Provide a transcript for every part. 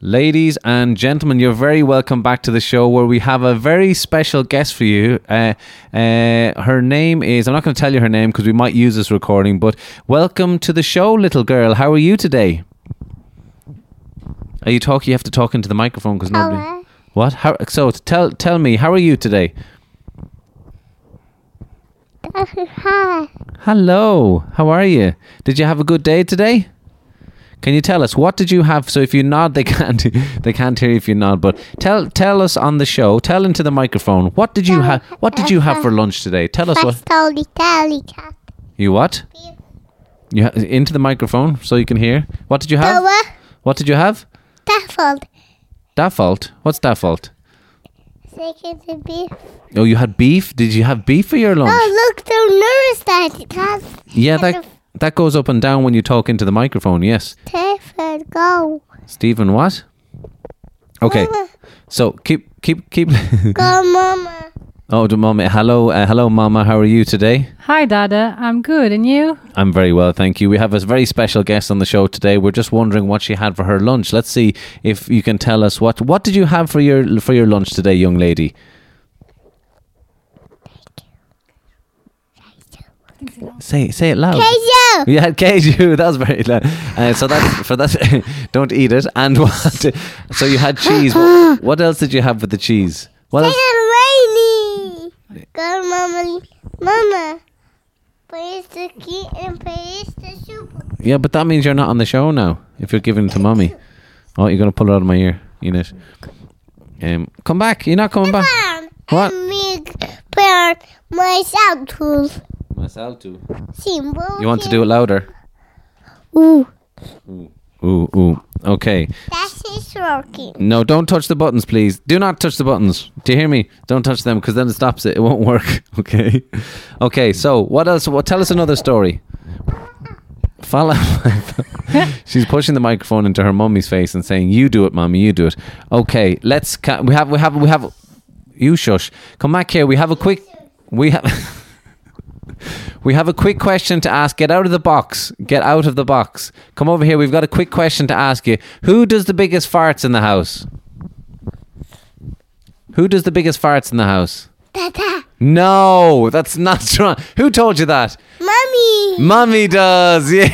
Ladies and gentlemen, you're very welcome back to the show where we have a very special guest for you. Uh, uh, her name is, I'm not going to tell you her name because we might use this recording, but welcome to the show, little girl. How are you today? Are you talking? You have to talk into the microphone because nobody. Hello. What? How? So tell tell me, how are you today? Hi. Hello. How are you? Did you have a good day today? Can you tell us what did you have? So if you nod, they can't they can't hear you if you nod. But tell tell us on the show. Tell into the microphone. What did you have? What did you have for lunch today? Tell us what cat. you what? You ha- into the microphone so you can hear. What did you have? What did you have? Dafford. Default. What's default? Second to beef. Oh, you had beef. Did you have beef for your lunch? Oh, look, the nurse that it has. yeah, that that goes up and down when you talk into the microphone. Yes. Dafford, go. Stephen, what? Okay. Mama. So keep keep keep. Go, mama. oh, the mama. Hello, uh, hello, mama. How are you today? Hi, Dada. I'm good. And you? I'm very well, thank you. We have a very special guest on the show today. We're just wondering what she had for her lunch. Let's see if you can tell us what what did you have for your for your lunch today, young lady. Say say it loud. You had keju. That was very loud. Uh, so that for that, don't eat it. And what? So you had cheese. What, what else did you have with the cheese? What else? rainy. Go, mama. Mama. Please the key and please the soup. Yeah, but that means you're not on the show now. If you're giving it to mommy. Oh, you're gonna pull it out of my ear, Eunice. Um, come back. You're not coming back. What? Myself tools. Myself too. Symbol. You want to do it louder? Ooh, Ooh, ooh. Okay. that is working. No, don't touch the buttons, please. Do not touch the buttons. Do you hear me? Don't touch them because then it stops it. It won't work. Okay. Okay. So what else? What? Tell us another story. Follow. She's pushing the microphone into her mummy's face and saying, "You do it, mommy. You do it." Okay. Let's. Ca- we have. We have. We have. You shush. Come back here. We have a quick. We have. We have a quick question to ask. Get out of the box. Get out of the box. Come over here. We've got a quick question to ask you. Who does the biggest farts in the house? Who does the biggest farts in the house? Dada. No, that's not true. Who told you that? Mommy. Mummy does. Yeah.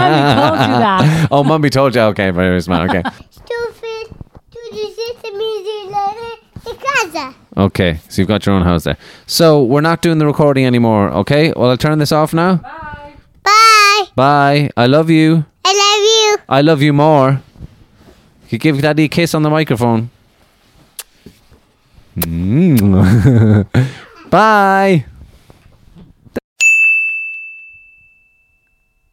Oh, Mommy told you that. oh, mummy told you. Okay, very smart. Okay. Stupid. Tu dizete mi Okay. So you've got your own house there. So we're not doing the recording anymore. Okay. Well, I'll turn this off now. Bye. Bye. Bye. I love you. I love you. I love you more. You give daddy a kiss on the microphone. Mm. Bye.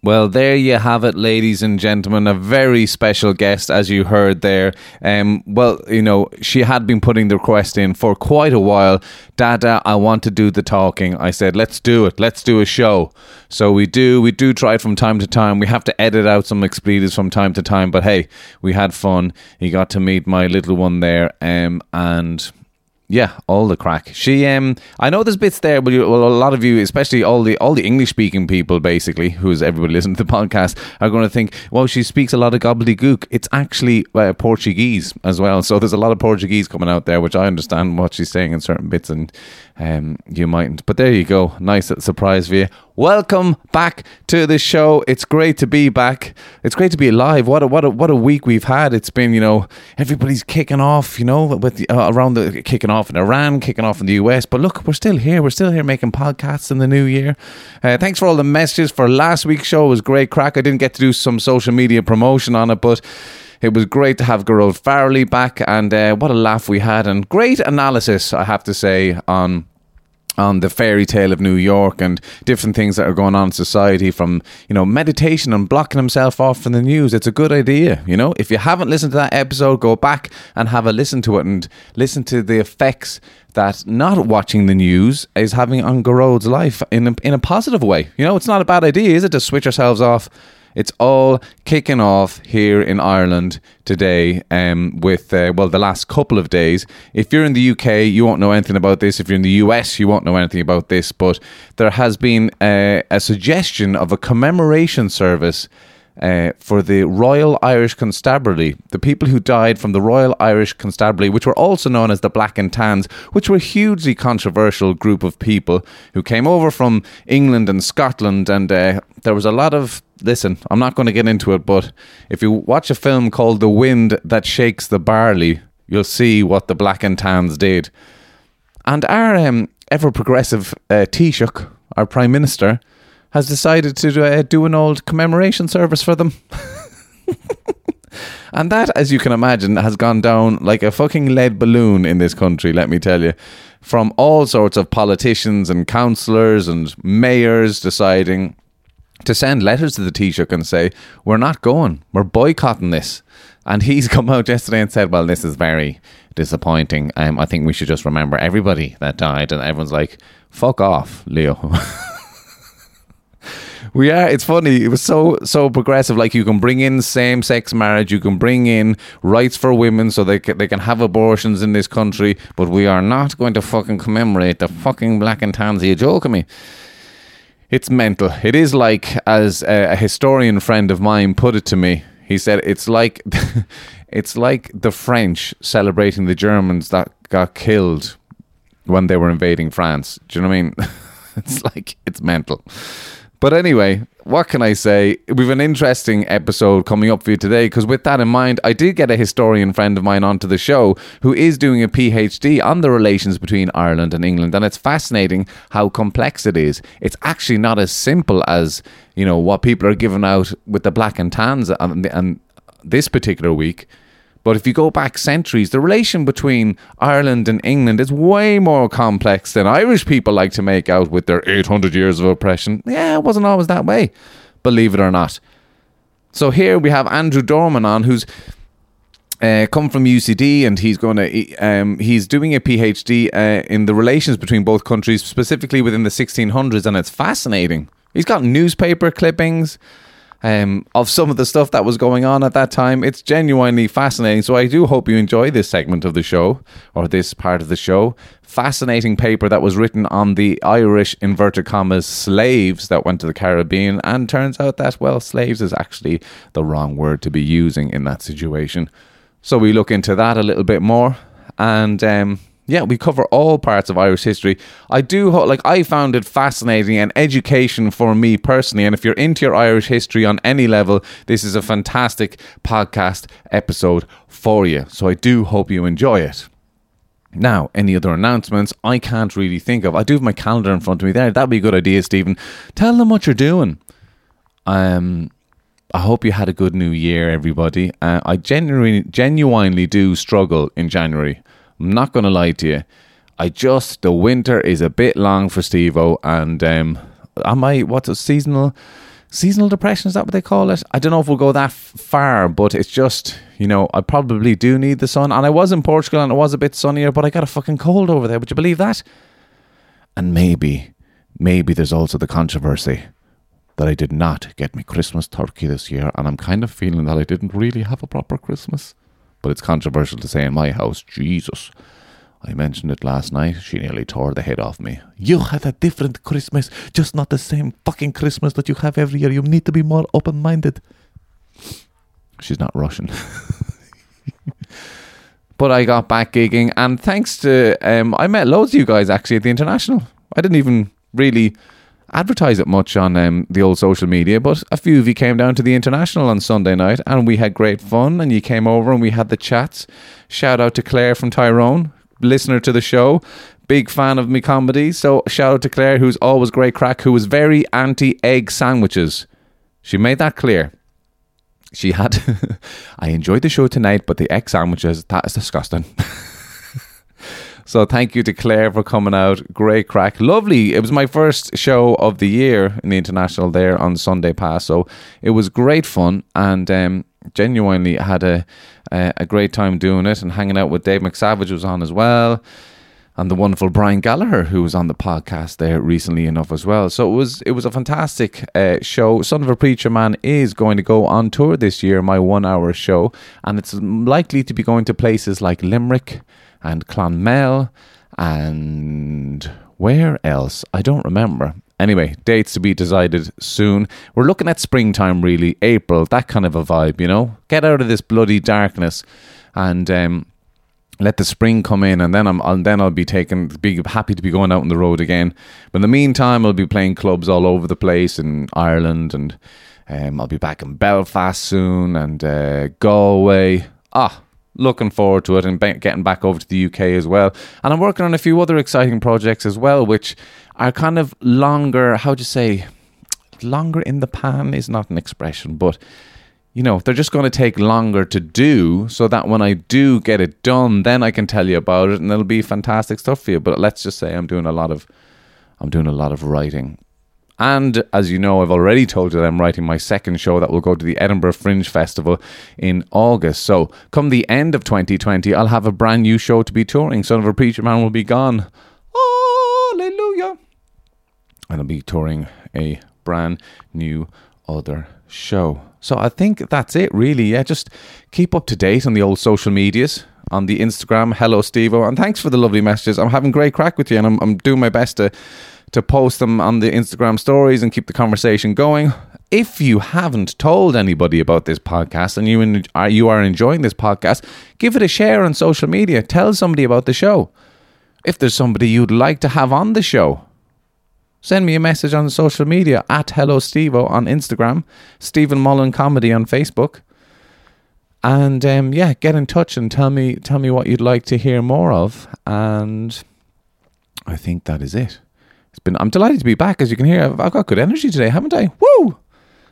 Well, there you have it, ladies and gentlemen. A very special guest, as you heard there. Um, well, you know, she had been putting the request in for quite a while. Dada, I want to do the talking. I said, let's do it. Let's do a show. So we do. We do try it from time to time. We have to edit out some expletives from time to time. But hey, we had fun. You got to meet my little one there. Um, and yeah, all the crack. She, um, I know there's bits there, but you, well, a lot of you, especially all the all the English speaking people, basically, who's everybody listening to the podcast, are going to think, well, she speaks a lot of gobbledygook. It's actually uh, Portuguese as well, so there's a lot of Portuguese coming out there, which I understand what she's saying in certain bits, and um, you mightn't. But there you go, nice surprise for you. Welcome back to the show. It's great to be back. It's great to be alive. What a what a what a week we've had. It's been you know everybody's kicking off. You know with the, uh, around the kicking off in Iran, kicking off in the US. But look, we're still here. We're still here making podcasts in the new year. Uh, thanks for all the messages for last week's show. It was great crack. I didn't get to do some social media promotion on it, but. It was great to have Gearóid Farrelly back, and uh, what a laugh we had, and great analysis, I have to say, on on the fairy tale of New York and different things that are going on in society from, you know, meditation and blocking himself off from the news. It's a good idea, you know. If you haven't listened to that episode, go back and have a listen to it and listen to the effects that not watching the news is having on Gearóid's life in a, in a positive way. You know, it's not a bad idea, is it, to switch ourselves off it's all kicking off here in Ireland today um, with, uh, well, the last couple of days. If you're in the UK, you won't know anything about this. If you're in the US, you won't know anything about this. But there has been a, a suggestion of a commemoration service. Uh, for the Royal Irish Constabulary, the people who died from the Royal Irish Constabulary, which were also known as the Black and Tans, which were a hugely controversial group of people who came over from England and Scotland, and uh, there was a lot of listen, I'm not going to get into it, but if you watch a film called The Wind That Shakes the Barley, you'll see what the Black and Tans did. And our um, ever progressive uh, Taoiseach, our Prime Minister, has decided to uh, do an old commemoration service for them. and that, as you can imagine, has gone down like a fucking lead balloon in this country, let me tell you. From all sorts of politicians and councillors and mayors deciding to send letters to the Taoiseach and say, we're not going, we're boycotting this. And he's come out yesterday and said, well, this is very disappointing. Um, I think we should just remember everybody that died. And everyone's like, fuck off, Leo. we are it's funny it was so so progressive like you can bring in same-sex marriage you can bring in rights for women so they can, they can have abortions in this country but we are not going to fucking commemorate the fucking black and tans are you joking me it's mental. It is like, as a, a historian friend of mine put it to me, he said it's like it's like the French celebrating the Germans that got killed when they were invading France. Do you know what I mean? it's like it's mental. But anyway, what can I say? We've an interesting episode coming up for you today because, with that in mind, I did get a historian friend of mine onto the show who is doing a PhD on the relations between Ireland and England, and it's fascinating how complex it is. It's actually not as simple as you know what people are giving out with the black and tans and, and this particular week. But if you go back centuries, the relation between Ireland and England is way more complex than Irish people like to make out with their 800 years of oppression. Yeah, it wasn't always that way, believe it or not. So here we have Andrew Dorman on, who's uh, come from UCD, and he's going to um, he's doing a PhD uh, in the relations between both countries, specifically within the 1600s, and it's fascinating. He's got newspaper clippings um, of some of the stuff that was going on at that time. It's genuinely fascinating. So I do hope you enjoy this segment of the show or this part of the show. Fascinating paper that was written on the Irish inverted commas slaves that went to the Caribbean, and turns out that well, slaves is actually the wrong word to be using in that situation. So we look into that a little bit more, and um, yeah, we cover all parts of Irish history. I do like I found it fascinating and education for me personally. And if you're into your Irish history on any level, this is a fantastic podcast episode for you. So I do hope you enjoy it. Now, any other announcements? I can't really think of. I do have my calendar in front of me there. That'd be a good idea, Stephen. Tell them what you're doing. Um, I hope you had a good New Year, everybody. Uh, I genuinely, genuinely do struggle in January. I'm not going to lie to you. I just the winter is a bit long for Stevo, and um, am I what's a seasonal seasonal depression? Is that what they call it? I don't know if we'll go that far, but it's just you know I probably do need the sun. And I was in Portugal and it was a bit sunnier, but I got a fucking cold over there. Would you believe that? And maybe, maybe there's also the controversy that I did not get me Christmas turkey this year, and I'm kind of feeling that I didn't really have a proper Christmas but it's controversial to say in my house. Jesus. I mentioned it last night. She nearly tore the head off me. You had a different Christmas, just not the same fucking Christmas that you have every year. You need to be more open minded. She's not Russian. but I got back gigging, and thanks to um, I met loads of you guys actually at the international. I didn't even really advertise it much on um, the old social media, but a few of you came down to the International on Sunday night and we had great fun and you came over and we had the chats. Shout out to Claire from Tyrone, listener to the show. Big fan of me comedy. So shout out to Claire, who's always great crack, who was very anti egg sandwiches. She made that clear. She had, I enjoyed the show tonight, but the egg sandwiches, that is disgusting. So thank you to Claire for coming out. Great crack. Lovely. It was my first show of the year in the international there on Sunday Pass. So it was great fun and um, genuinely had a, a a great time doing it and hanging out with Dave McSavage was on as well. And the wonderful Brian Gallagher, who was on the podcast there recently enough as well. So it was it was a fantastic uh, show. Son of a Preacher Man is going to go on tour this year, my one hour show, and it's likely to be going to places like Limerick, and Clonmel and where else? I don't remember. Anyway, dates to be decided soon. We're looking at springtime, really, April, that kind of a vibe, you know? Get out of this bloody darkness and um, let the spring come in, and then I'm and then I'll be taking, be happy to be going out on the road again. But in the meantime, I'll be playing clubs all over the place in Ireland, and um, I'll be back in Belfast soon, and uh, Galway. Ah, looking forward to it and getting back over to the UK as well. And I'm working on a few other exciting projects as well, which are kind of longer. How do you say? Longer in the pan is not an expression, but you know, they're just going to take longer to do so that when I do get it done, then I can tell you about it and it'll be fantastic stuff for you. But let's just say I'm doing a lot of I'm doing a lot of writing. And as you know, I've already told you that I'm writing my second show that will go to the Edinburgh Fringe Festival in August. So, come the end of 2020, I'll have a brand new show to be touring. Son of a Preacher Man will be gone. Hallelujah. And I'll be touring a brand new other show. So, I think that's it, really. Yeah, just keep up to date on the old social medias. On the Instagram, hello Stevo, and thanks for the lovely messages. I'm having great crack with you, and I'm, I'm doing my best to to post them on the Instagram stories and keep the conversation going. If you haven't told anybody about this podcast and you en- are you are enjoying this podcast, give it a share on social media. Tell somebody about the show. If there's somebody you'd like to have on the show, send me a message on social media at Hello Stevo on Instagram, Stephen Mullen Comedy on Facebook, and um, yeah, get in touch and tell me tell me what you'd like to hear more of. And I think that is it. It's been. I'm delighted to be back. As you can hear, I've, I've got good energy today, haven't I? Woo!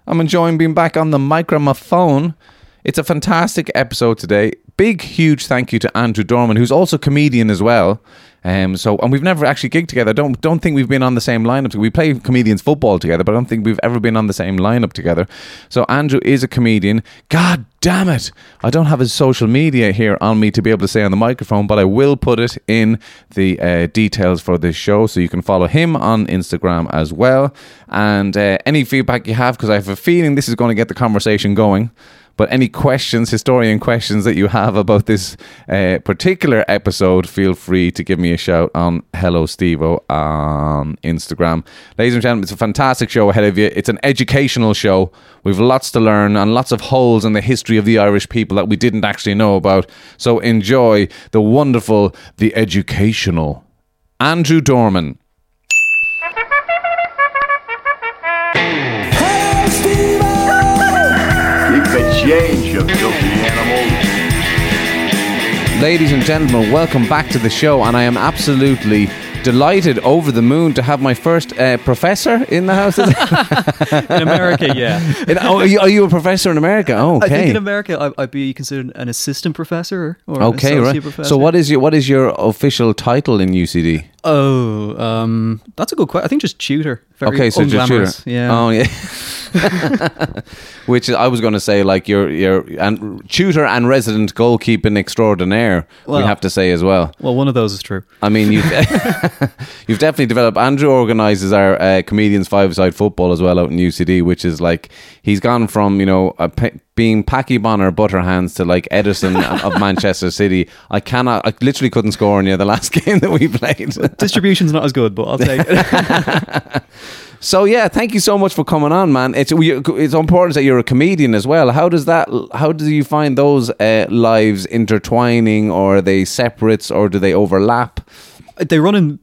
I'm enjoying being back on the microphone. It's a fantastic episode today. Big, huge thank you to Andrew Dorman, who's also comedian as well. Um, so, and we've never actually gigged together. Don't don't think we've been on the same lineup. We play comedians football together, but I don't think we've ever been on the same lineup together. So, Andrew is a comedian. God damn it! I don't have his social media here on me to be able to say on the microphone, but I will put it in the uh, details for this show, so you can follow him on Instagram as well. And uh, any feedback you have, because I have a feeling this is going to get the conversation going. But any questions, historian questions that you have about this uh, particular episode, feel free to give me a shout on Hello Stevo on Instagram. Ladies and gentlemen, it's a fantastic show ahead of you. It's an educational show. We've lots to learn and lots of holes in the history of the Irish people that we didn't actually know about. So enjoy the wonderful, the educational Andrew Dorman. Change, you filthy animals. Ladies and gentlemen, welcome back to the show, and I am absolutely delighted over the moon to have my first uh, professor in the house. in America, yeah. In- oh, are you, are you a professor in America? Oh, I think okay. in America, I, I'd be considered an assistant professor or Okay, associate right. professor. So, what is your what is your official title in UCD? Oh, um, that's a good question. I think just tutor. Okay, so just tutor. unglamorous. Yeah. Oh, yeah. Which I was going to say, like your your and tutor and resident goalkeeping extraordinaire. we have to say as well. Well, one of those is true. I mean, you've you've definitely developed. Andrew organises our uh, comedians five side football as well out in UCD, which is like he's gone from you know a pe- being Packy Bonner butter hands to like Ederson of Manchester City. I cannot, I literally couldn't score on you the last game that we played. Distribution's not as good, but I'll take it. So yeah, thank you so much for coming on, man. It's it's important that you're a comedian as well. How does that? How do you find those uh, lives intertwining, or are they separates, or do they overlap? they run in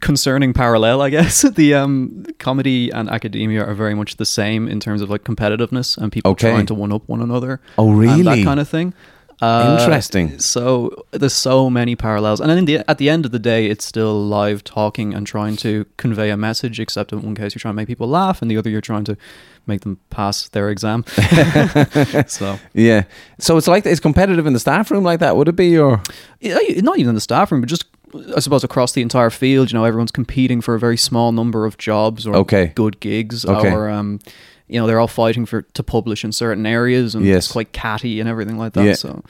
concerning parallel, I guess. the um, comedy and academia are very much the same in terms of like competitiveness and people Okay. trying to one up one another. Oh, and really? that kind of thing. Uh, Interesting. So there's so many parallels, and then in the, at the end of the day, it's still live talking and trying to convey a message. Except in one case, you're trying to make people laugh, and the other, you're trying to make them pass their exam. so Yeah. So it's like it's competitive in the staff room like that. Would it be or yeah, not even in the staff room, but just I suppose across the entire field. You know, everyone's competing for a very small number of jobs or Okay. good gigs, Okay. or um, you know, they're all fighting for to publish in certain areas, and Yes. it's quite catty and everything like that. Yeah. So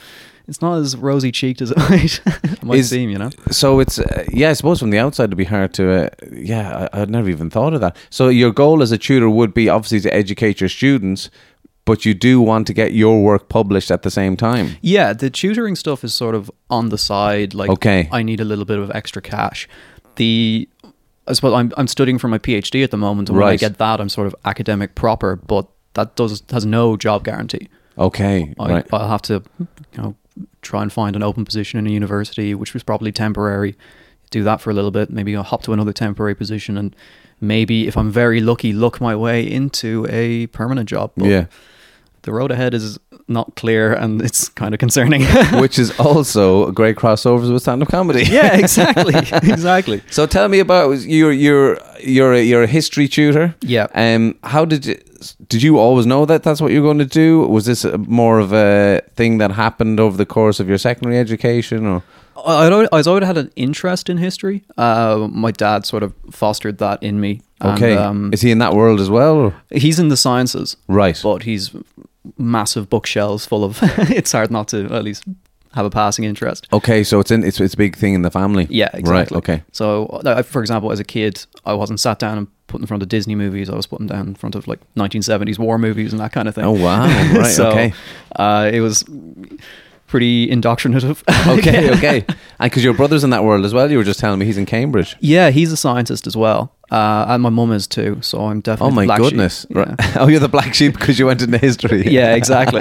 it's not as rosy cheeked as it might, it might Is- seem. You know. so it's uh, yeah. I suppose from the outside it'd be hard to uh, yeah. I, I'd never even thought of that. So your goal as a tutor would be obviously to educate your students, but you do want to get your work published at the same time. Yeah, the tutoring stuff is sort of on the side. Like, Okay. I need a little bit of extra cash. The I suppose I'm I'm studying for my PhD at the moment, and when I Right. get that, I'm sort of academic proper, but that does has no job guarantee. Okay, I, right. I'll have to, you know, try and find an open position in a university, which was probably temporary. Do that for a little bit. Maybe I'll hop to another temporary position, and maybe if I'm very lucky, look my way into a permanent job. But yeah. The road ahead is not clear, and it's kind of concerning. Which is also a great crossovers with stand-up comedy. yeah, exactly, exactly. So tell me about you're you're you're a, you're a history tutor. Yeah. Um. How did you did you always know that that's what you're going to do? Was this more of a thing that happened over the course of your secondary education, or I, I'd always, I always had an interest in history. Uh, my dad sort of fostered that in me. and, okay? um, is he in that world as well? Or? he's in the sciences, Right. but he's massive bookshelves full of. it's hard not to at least have a passing interest. Okay, so it's in it's it's a big thing in the family. Yeah, exactly. Right. Okay. So, uh, for example, as a kid, I wasn't sat down and put in front of Disney movies. I was put down in front of like 1970s war movies and that kind of thing. Oh wow. Right. so, okay. uh, it was pretty indoctrinative. Okay. Okay. And because your brother's in that world as well, you were just telling me he's in Cambridge. Yeah, he's a scientist as well, uh, and my mum is too. So I'm definitely. Oh my black sheep. goodness! Yeah. Oh, you're the black sheep because you went into history. yeah, exactly.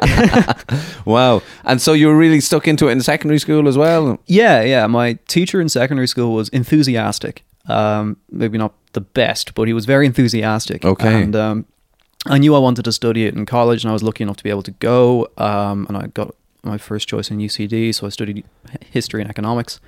wow. And so you were really stuck into it in secondary school as well. yeah, yeah. My teacher in secondary school was enthusiastic. Um, maybe not the best, but he was very enthusiastic. Okay. And um, I knew I wanted to study it in college, and I was lucky enough to be able to go. Um, and I got my first choice in UCD, so I studied history and economics.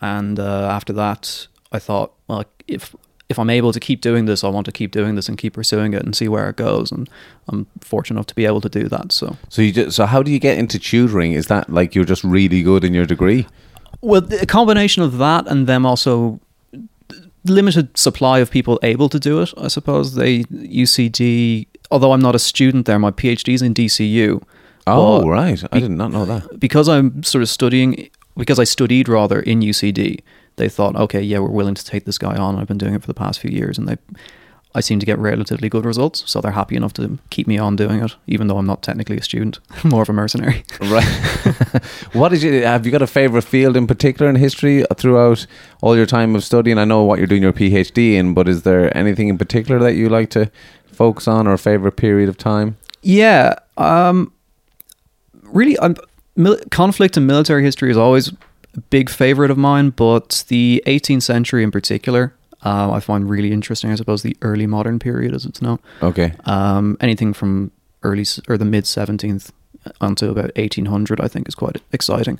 And uh, after that, I thought, well, if if I'm able to keep doing this, I want to keep doing this and keep pursuing it and see where it goes. And I'm fortunate enough to be able to do that. So. So you just, so how do you get into tutoring? Is that like you're just really good in your degree? Well, a combination of that and them also limited supply of people able to do it. I suppose they UCD. Although I'm not a student there, my PhD's in DCU. Oh But right, I did not know that. because I'm sort of studying because I studied rather in UCD. They thought, okay, yeah, we're willing to take this guy on. I've been doing it for the past few years, and they, I seem to get relatively good results. So they're happy enough to keep me on doing it, even though I'm not technically a student, more of a mercenary. Right. what did you have? You got a favorite field in particular in history throughout all your time of studying? I know what you're doing your PhD in, but is there anything in particular that you like to focus on, or a favorite period of time? Yeah. Um, really, I'm, mil- conflict and military history is always a big favorite of mine, but the 18th century in particular, uh, I find really interesting. I suppose the early modern period, as it's known. Okay. Um, anything from early s- or the mid 17th until about 1800, I think, is quite exciting.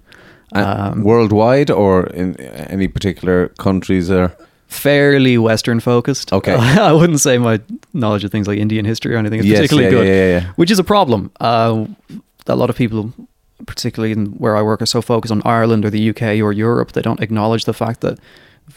Uh, Um, worldwide, or in any particular countries? There. fairly Western focused. Okay. I wouldn't say my knowledge of things like Indian history or anything is Yes, particularly yeah, good, yeah, yeah, yeah. which is a problem. Uh, a lot of people, particularly in where I work, are so focused on Ireland or the UK or Europe, they don't acknowledge the fact that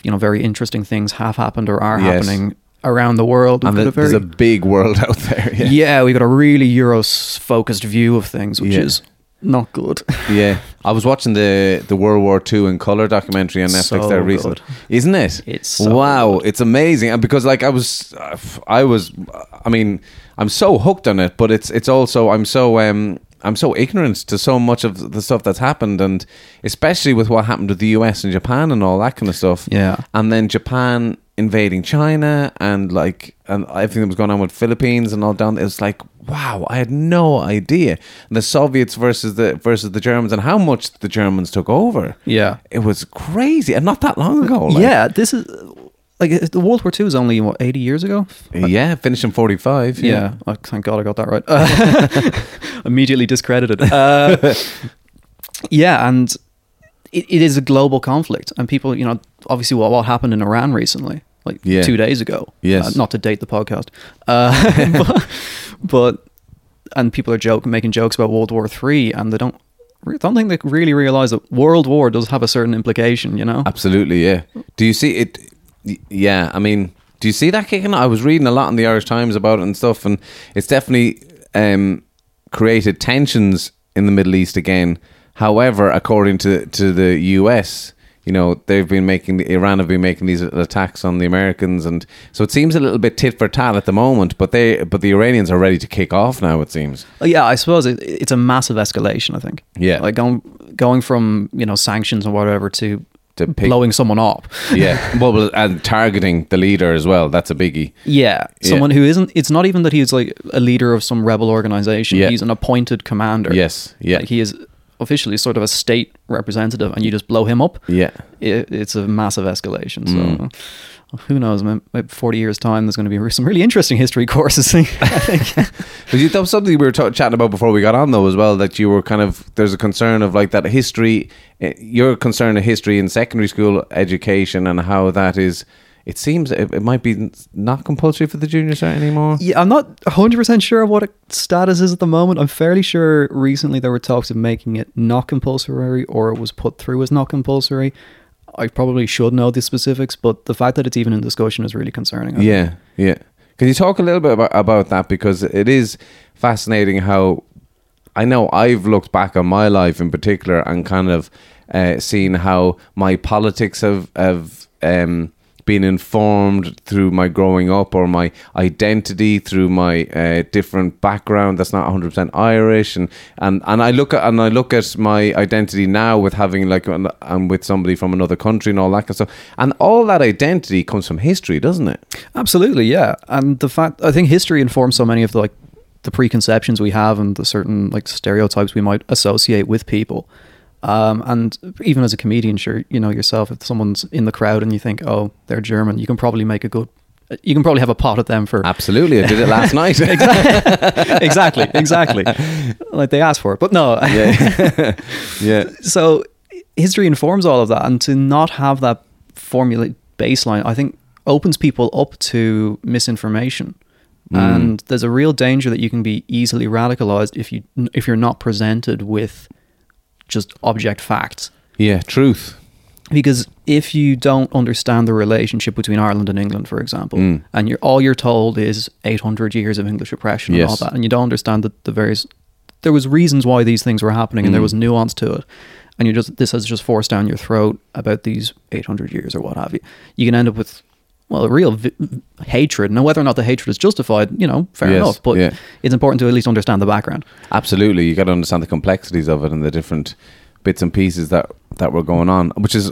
you know very interesting things have happened or are Yes. happening around the world. And the, a there's a big world out there. Yeah. yeah, we got a really Euros focused view of things, which Yeah. is not good. Yeah, I was watching the the World War II in color documentary on Netflix So there recently. good. Isn't it? It's so wow, it's amazing. And because like I was, I was, I mean, I'm so hooked on it, but it's it's also I'm so um I'm so ignorant to so much of the stuff that's happened, and especially with what happened with the U.S. and Japan and all that kind of stuff. Yeah. and then Japan invading China and like and everything that was going on with Philippines and all down. It was like wow, I had no idea. And the Soviets versus the versus the Germans and how much the Germans took over. Yeah. It was crazy, and not that long ago. like- yeah, this is like uh, the World War Two is only what eighty years ago. yeah, finishing forty five. Yeah, oh, thank God I got that right. Uh, immediately discredited. Uh, yeah, and it, it is a global conflict, and people, you know, obviously what what happened in Iran recently, like Yeah. two days ago. Yes. uh, not to date the podcast, uh, but, but and people are joking, making jokes about World War Three, and they don't. I don't think they really realize that World War does have a certain implication, you know. Absolutely, yeah. Do you see it? Yeah, I mean, do you see that kicking? I was reading a lot in the Irish Times about it and stuff, and it's definitely um, created tensions in the Middle East again. However, according to to the US, you know, they've been making Iran have been making these attacks on the Americans, and so it seems a little bit tit for tat at the moment. But they, but the Iranians are ready to kick off now. It seems. Uh, Yeah, I suppose it, it's a massive escalation. I think. Yeah. like going going from you know sanctions and whatever to, To pick- blowing someone up. Yeah, well, and targeting the leader as well. That's a biggie. Yeah, someone who isn't. It's not even that he's like a leader of some rebel organization. Yeah. He's an appointed commander. Yes, yeah. Like he is officially sort of a state representative, and you just blow him up. Yeah. It, it's a massive escalation. So. Mm. Who knows? Maybe forty years time, there's going to be some really interesting history courses. I think. You, that was something we were ta- chatting about before we got on, though, as well. That you were kind of there's a concern of like that history. eh, Your concern of history in secondary school education and how that is. It seems it, it might be not compulsory for the junior cert anymore. Yeah, I'm not 100% sure of what its status is at the moment. I'm fairly sure recently there were talks of making it not compulsory or it was put through as not compulsory. I probably should know the specifics, but the fact that it's even in discussion is really concerning. I think. Yeah, yeah. Can you talk a little bit about, about that because it is fascinating how I know I've looked back on my life in particular and kind of uh, seen how my politics have have um, been informed through my growing up or my identity through my uh, different background that's not 100% Irish and, and and I look at and I look at my identity now with having like I'm with somebody from another country and all that kind of stuff and all that identity comes from history doesn't it Absolutely, yeah. And the fact I think history informs so many of the like the preconceptions we have and the certain like stereotypes we might associate with people. Um, and even as a comedian, sure, you know yourself, if someone's in the crowd and you think, oh, they're German, you can probably make a good, you can probably have a pot at them for Absolutely, I did it last night. exactly, exactly. like they asked for it, but no. yeah, yeah, so history informs all of that, and to not have that formula baseline, I think, opens people up to misinformation. And there's a real danger that you can be easily radicalized if you if you're not presented with just object facts. yeah. Truth. Because if you don't understand the relationship between Ireland and England, for example, Mm. and you're all you're told is 800 years of English oppression and all that, and you don't understand that the various there was reasons why these things were happening, and there Mm. was nuance to it, and you just this has just forced down your throat about these 800 years or what have you. You can end up with well, a real vi- hatred. Now, whether or not the hatred is justified, you know, fair Yes, enough. But yeah. it's important to at least understand the background. Absolutely, you got to understand the complexities of it and the different bits and pieces that that were going on, which is.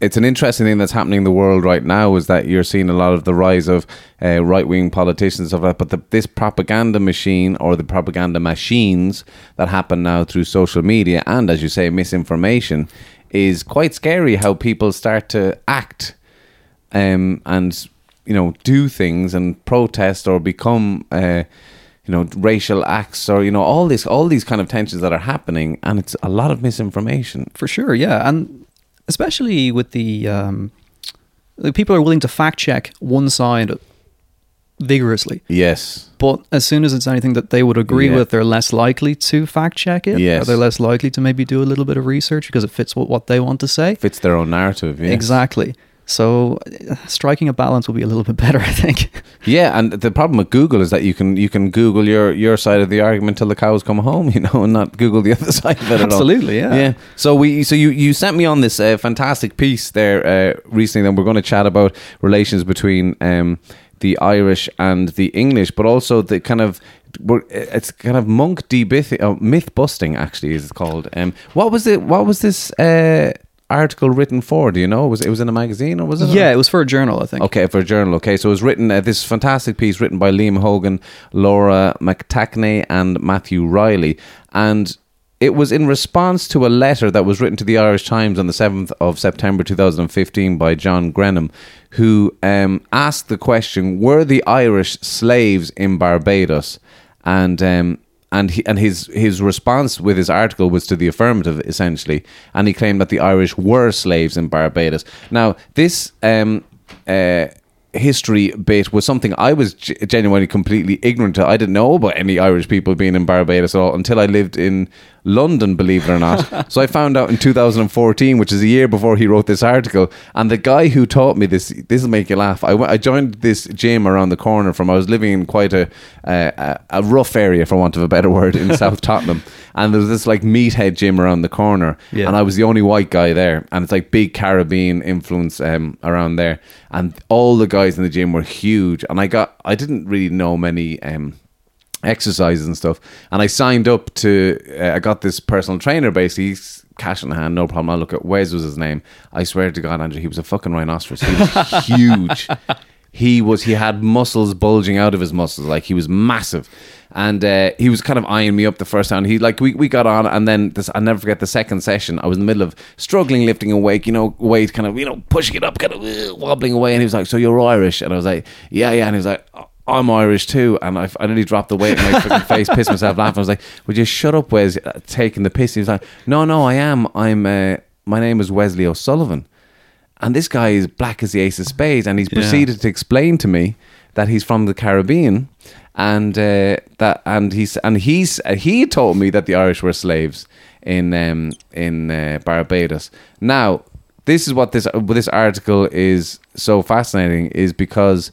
It's an interesting thing that's happening in the world right now is that you're seeing a lot of the rise of uh, right wing politicians of that. But the, this propaganda machine or the propaganda machines that happen now through social media and, as you say, misinformation is quite scary how people start to act um, and you know do things and protest or become uh, you know racial acts or you know all this all these kind of tensions that are happening and it's a lot of misinformation For sure, yeah, and especially with the um, like people are willing to fact check one side vigorously, yes but as soon as it's anything that they would agree Yeah. with, they're less likely to fact check it. Yes. they're less likely to maybe do a little bit of research because it fits what, what they want to say. fits their own narrative yes. Exactly. So striking a balance will be a little bit better, I think. yeah and the problem with google is that you can you can google your your side of the argument till the cows come home you know and not google the other side of it at all. Absolutely, yeah. yeah so we so you you sent me on this uh, fantastic piece there uh, recently and we're going to chat about relations between um the irish and the english but also the kind of we're- it's kind of monk debith uh, myth busting actually is it called um what was it what was this uh article written for do you know was it was in a magazine or was it yeah, it was for a journal, I think. Okay, for a journal. Okay, so it was written uh, this fantastic piece written by Liam Hogan, Laura McAtackney, and Matthew Reilly, and it was in response to a letter that was written to the Irish Times on the 7th of September 2015 by John Grenham, who um, asked the question Were the Irish slaves in Barbados? And. Um, and he, and his his response with his article was to the affirmative essentially, and he claimed that the Irish were slaves in Barbados. Now this um, uh, history bit was something I was genuinely completely ignorant to. I didn't know about any Irish people being in Barbados at all until I lived in London, believe it or not. so I found out in 2014, which is a year before he wrote this article. And the guy who taught me this, this will make you laugh. I, went, I joined this gym around the corner from, I was living in quite a, a, a rough area, for want of a better word, in South Tottenham. And there was this like meathead gym around the corner. Yeah. And I was the only white guy there. And it's like big Caribbean influence um, around there. And all the guys in the gym were huge. And I got, I didn't really know many. Um, exercises and stuff. And I signed up to, uh, I got this personal trainer basically. He's cash in hand, no problem. I look at Wes was his name. I swear to God, Andrew, he was a fucking rhinoceros. He was huge. He was, he had muscles bulging out of his muscles. Like he was massive. And uh, he was kind of eyeing me up the first time. He like we, we got on, and then this I'll never forget the second session. I was in the middle of struggling lifting a weight, you know, weight kind of you know pushing it up, kind of uh, wobbling away. And he was like, "So you're Irish?" And I was like, "Yeah, yeah." And he was like, I'm Irish too, and I, I nearly dropped the weight in my fucking face, pissed myself laughing. I was like, "Would you shut up, Wes? uh, Taking the piss." He was like, "No, no, I am. I'm. Uh, my name is Wesley O'Sullivan." And this guy is black as the ace of spades, and he's Yeah. proceeded to explain to me that he's from the Caribbean, and uh, that and he's and he's uh, he told me that the Irish were slaves in um, in uh, Barbados. Now, this is what this uh, this article is so fascinating is because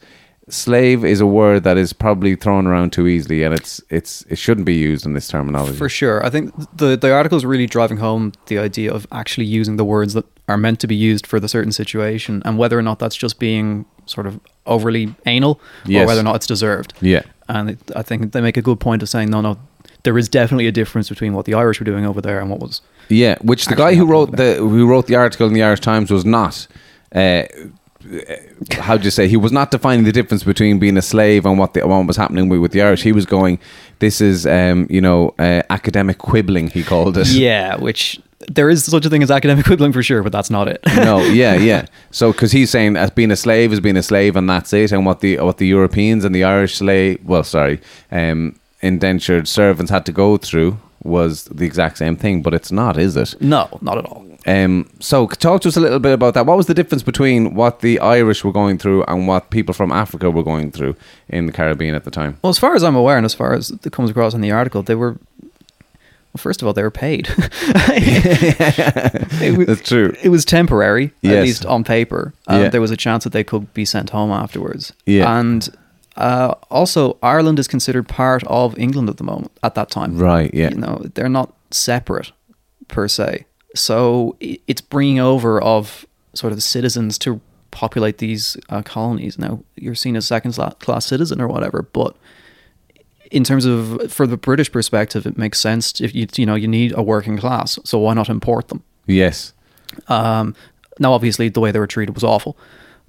slave is a word that is probably thrown around too easily, and it's it's it shouldn't be used in this terminology. For sure. I think the the article is really driving home the idea of actually using the words that are meant to be used for the certain situation and whether or not that's just being sort of overly anal Yes. or whether or not it's deserved. Yeah. And it, I think they make a good point of saying, no, no, there is definitely a difference between what the Irish were doing over there and what was. Yeah, which the guy who wrote the who wrote the article in the Irish Times was not. Uh, how do you say? He was not defining the difference between being a slave and what the, what was happening with, with the Irish. He was going, "This is, um, you know, uh, academic quibbling." He called it. Yeah, which there is such a thing as academic quibbling for sure, but that's not it. no, yeah, yeah. So, because he's saying as being a slave is being a slave, and that's it. And what the what the Europeans and the Irish slave, well, sorry, um, indentured servants had to go through was the exact same thing, but it's not, is it? no, not at all. Um, so, talk to us a little bit about that. What was the difference between what the Irish were going through and what people from Africa were going through in the Caribbean at the time? Well, as far as I'm aware, and as far as it comes across in the article, they were. Well, first of all, they were paid. It was- That's true. It was temporary, at least on paper. Um, Yeah. There was a chance that they could be sent home afterwards. Yeah. And uh, also, Ireland is considered part of England at the moment. At that time, Right, yeah. You know, they're not separate per se. So it's bringing over of sort of the citizens to populate these uh, colonies. Now you're seen as second class citizen or whatever, but in terms of for the British perspective, it makes sense if you you know you need a working class, so why not import them? Yes. Um, now, obviously, the way they were treated was awful,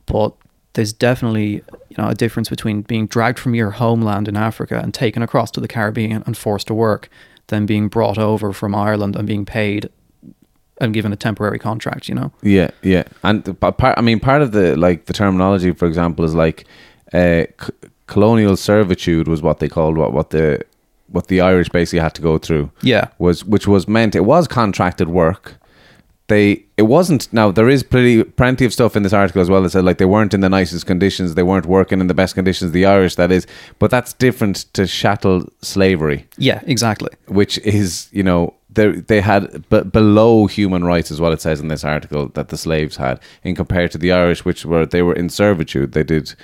but there's definitely you know a difference between being dragged from your homeland in Africa and taken across to the Caribbean and forced to work, than being brought over from Ireland and being paid and given a temporary contract. You know, Yeah, yeah, and part. I mean, part of the like the terminology, for example, is like uh, c- colonial servitude was what they called what what the what the Irish basically had to go through. Yeah. was which was meant it was contracted work. They it wasn't now there is pretty plenty of stuff in this article as well that said like they weren't in the nicest conditions, they weren't working in the best conditions. The Irish, that is, but that's different to chattel slavery yeah, exactly. which is you know they they had b- below human rights is what it says in this article that the slaves had in compared to the Irish which were they were in servitude they did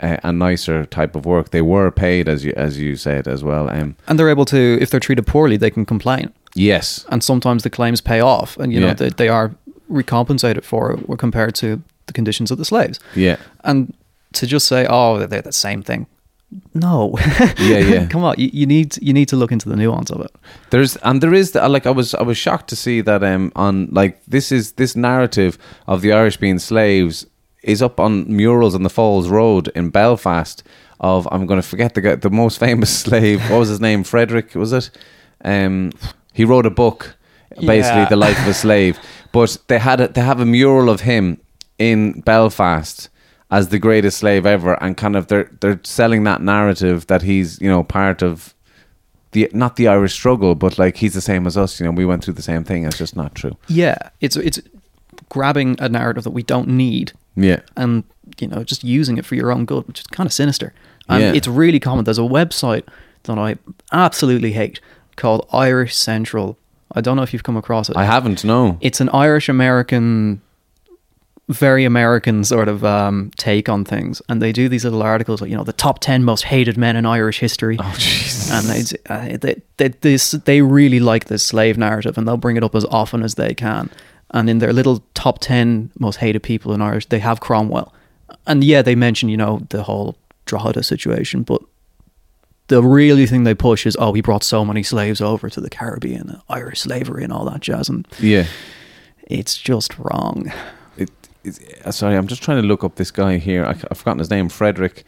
a, a nicer type of work they were paid as you as you said as well um And they're able to, if they're treated poorly, they can complain. Yes and sometimes the claims pay off, and you know Yeah. they, they are recompensated for compared to the conditions of the slaves. yeah And to just say, "Oh, they're the same thing," no. Yeah, yeah. Come on, you, you need you need to look into the nuance of it. There's and there is the, like I was I was shocked to see that um on like this is this narrative of the Irish being slaves is up on murals on the Falls Road in Belfast of I'm going to forget the guy the most famous slave what was his name Frederick was it um He wrote a book, basically Yeah. the life of a slave. But they had a, they have a mural of him in Belfast as the greatest slave ever, and kind of they're they're selling that narrative that he's you know part of the not the Irish struggle, but like he's the same as us. You know, we went through the same thing. It's just not true. Yeah, it's it's grabbing a narrative that we don't need Yeah. and you know just using it for your own good, which is kind of sinister. And Yeah. it's really common. There's a website that I absolutely hate called Irish Central. I don't know if you've come across it. I haven't. No. It's an Irish American, very American sort of um, take on things, and they do these little articles like you know the top ten most hated men in Irish history. Oh Jesus. And they, uh, they, they, this, they really like this slave narrative, and they'll bring it up as often as they can. And in their little top ten most hated people in Irish, they have Cromwell. And yeah, they mention you know the whole Drogheda situation, but the really thing they push is oh, he brought so many slaves over to the Caribbean, uh, Irish slavery, and all that jazz, and yeah. it's just wrong. It, uh, sorry, I'm just trying to look up this guy here. I, I've forgotten his name. Frederick.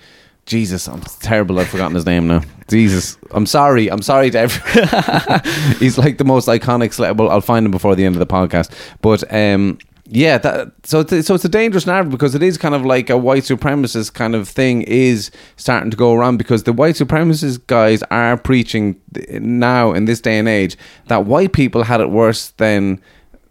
Jesus, I'm terrible. I've forgotten his name now. Jesus, I'm sorry. I'm sorry to everyone. He's like the most iconic celeb. Well, I'll find him before the end of the podcast. But um, yeah, that, so it's, so it's a dangerous narrative because it is kind of like a white supremacist kind of thing is starting to go around because the white supremacist guys are preaching now in this day and age that white people had it worse than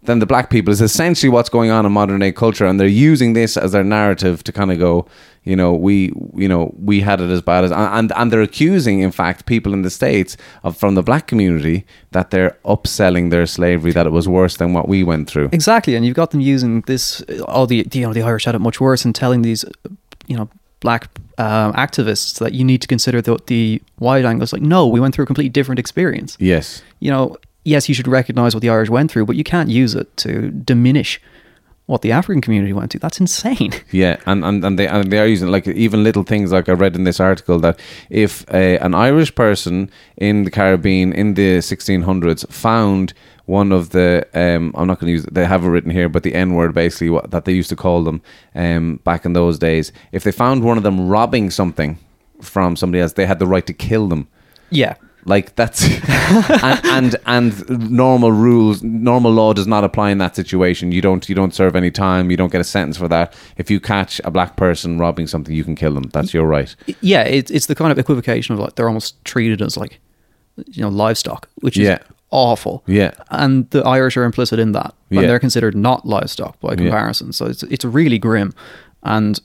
than the black people is essentially what's going on in modern day culture and they're using this as their narrative to kind of go you know we you know we had it as bad as and and they're accusing in fact people in the states of from the black community that they're upselling their slavery that it was worse than what we went through Exactly, and you've got them using this. All the you know the Irish had it much worse, and telling these you know black um, activists that you need to consider the the wide angle. It's like no, we went through a completely different experience. yes You know, yes, you should recognize what the Irish went through, but you can't use it to diminish what the African community went through. That's insane. Yeah, and, and, and they and they are using like even little things like I read in this article that if a, an Irish person in the Caribbean in the 1600s found one of the um, I'm not going to use they have it written here, but the N word basically what, that they used to call them um, back in those days. If they found one of them robbing something from somebody else, they had the right to kill them. Yeah. Like that's and, and and normal rules, normal law does not apply in that situation. You don't you don't serve any time. You don't get a sentence for that. If you catch a black person robbing something, you can kill them. That's your right. Yeah, it, it's the kind of equivocation of like they're almost treated as like you know livestock, which is Yeah. awful. Yeah. and the Irish are implicit in that, and Yeah. they're considered not livestock by comparison. So it's it's really grim and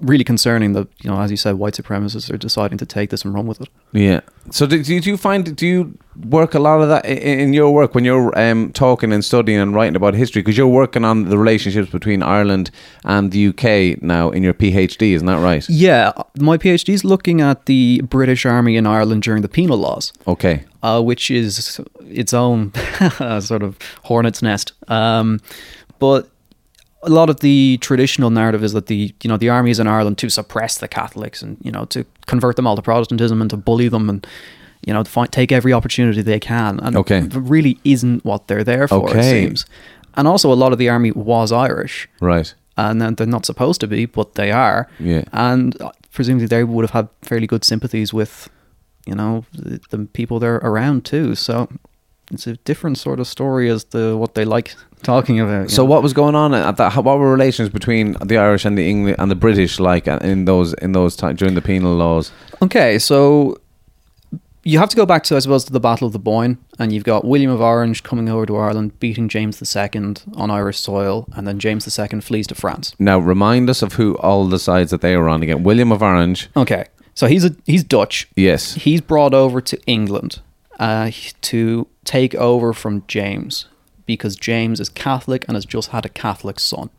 really concerning that you know, as you said, white supremacists are deciding to take this and run with it. Yeah. So do, do you find do you work a lot of that in your work when you're um, talking and studying and writing about history because you're working on the relationships between Ireland and the UK now in your PhD, isn't that right? Yeah, my PhD is looking at the British Army in Ireland during the penal laws. Okay. uh, which is its own sort of hornet's nest. Um, but a lot of the traditional narrative is that the you know the army is in Ireland to suppress the Catholics and you know to convert them all to Protestantism and to bully them and you know to find, take every opportunity they can. And Okay. it really isn't what they're there for. It Okay. seems. And also, a lot of the army was Irish Right. and then they're not supposed to be, but they are. Yeah. And uh, presumably they would have had fairly good sympathies with, you know, the, the people they're around too. So it's a different sort of story as to what they like talking about. So know. what was going on at that? how- What were relations between the Irish and the English and the British like uh, in those in those during the penal laws? Okay, so you have to go back to, I suppose, to the Battle of the Boyne, and you've got William of Orange coming over to Ireland, beating James II on Irish soil, and then James II flees to France. Now remind us of who all the sides that they were on again. William of Orange. Okay, so he's a he's Dutch. Yes. He's brought over to England uh, to take over from James because James is Catholic and has just had a Catholic son.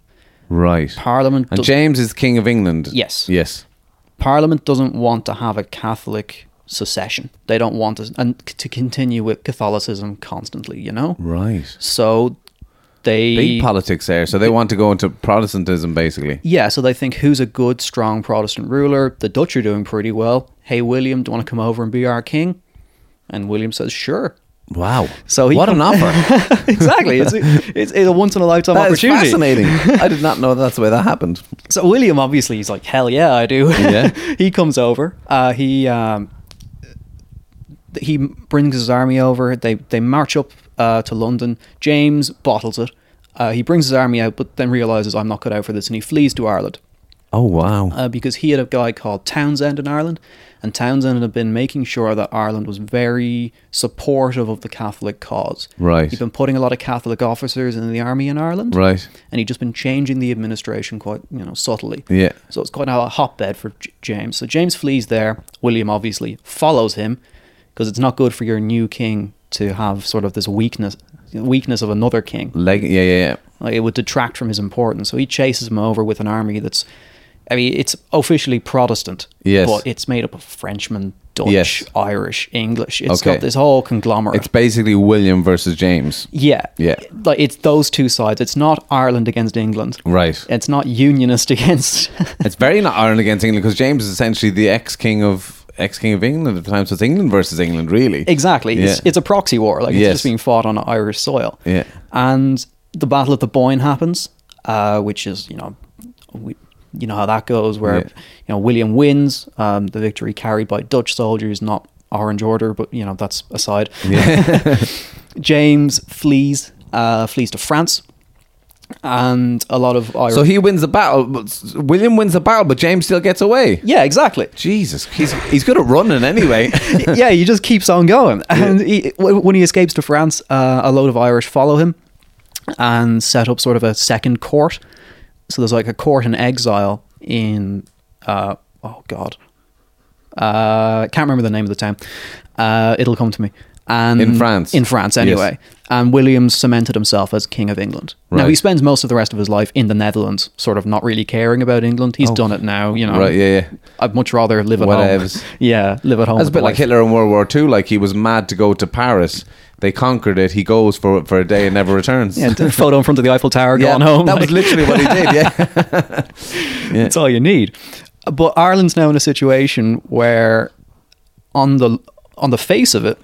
Right. Parliament, And James is King of England. Yes. Yes. Parliament doesn't want to have a Catholic secession. They don't want to, and to continue with Catholicism constantly. You know, Right. so they Big politics there. So they want to go into Protestantism basically. Yeah, so they think who's a good, strong Protestant ruler? The Dutch are doing pretty well. Hey, William, do you want to come over and be our king? And William says, sure. Wow. So he what an offer. exactly. It's, it's, it's a once in a lifetime That opportunity. fascinating. I did not know that's the way that happened. So William obviously he's like, hell yeah, I do. Yeah. he comes over. Uh, he um, he brings his army over. They they march up uh, to London. James bottles it. Uh, he brings his army out, but then realizes I'm not cut out for this, and he flees to Ireland Oh wow. uh, because he had a guy called Townsend in Ireland, and Townsend had been making sure that Ireland was very supportive of the Catholic cause. Right. He'd been putting a lot of Catholic officers in the army in Ireland, right. and he'd just been changing the administration quite, you know, subtly. Yeah. So it's quite a hotbed for J- James. So James flees there. William obviously follows him because it's not good for your new king to have sort of this weakness, weakness of another king. Leg. Yeah, yeah, yeah. Like it would detract from his importance. So he chases him over with an army that's, I mean, it's officially Protestant, Yes. but it's made up of Frenchmen, Dutch, Yes. Irish, English. It's Okay. got this whole conglomerate. It's basically William versus James. yeah, Yeah. Like it's those two sides. It's not Ireland against England. Right. It's not Unionist against. It's very not Ireland against England because James is essentially the ex king of ex king of England at the time. So it's England versus England, really. exactly. It's, Yeah. it's a proxy war. Like it's Yes. just being fought on Irish soil. Yeah. And the Battle of the Boyne happens, uh, which is you know, we, you know how that goes, where Yeah. you know William wins, um, the victory carried by Dutch soldiers, not Orange Order, but you know that's aside. James flees, uh, flees to France, and a lot of Irish. So he wins the battle. William wins the battle, but James still gets away. yeah, exactly. Jesus, he's he's good at running anyway. yeah, he just keeps on going. And he, when he escapes to France, uh, a load of Irish follow him and set up sort of a second court. So there's like a court in exile in, uh, oh God, uh, can't remember the name of the town. Uh, it'll come to me. And In France? In France, Yes. anyway. And William cemented himself as King of England. Now, he spends most of the rest of his life in the Netherlands, sort of not really caring about England. He's done it now, you know. Oh. right? Yeah, yeah. I'd much rather live at Whatevs. home. yeah, live at home. That's a bit like. Hitler in World War II. Like he was mad to go to Paris. They conquered it. He goes for for a day and never returns. Yeah, photo in front of the Eiffel Tower Yeah, going home. That like- was literally what he did. Yeah. That's all you need. But Ireland's now in a situation where, on the on the face of it,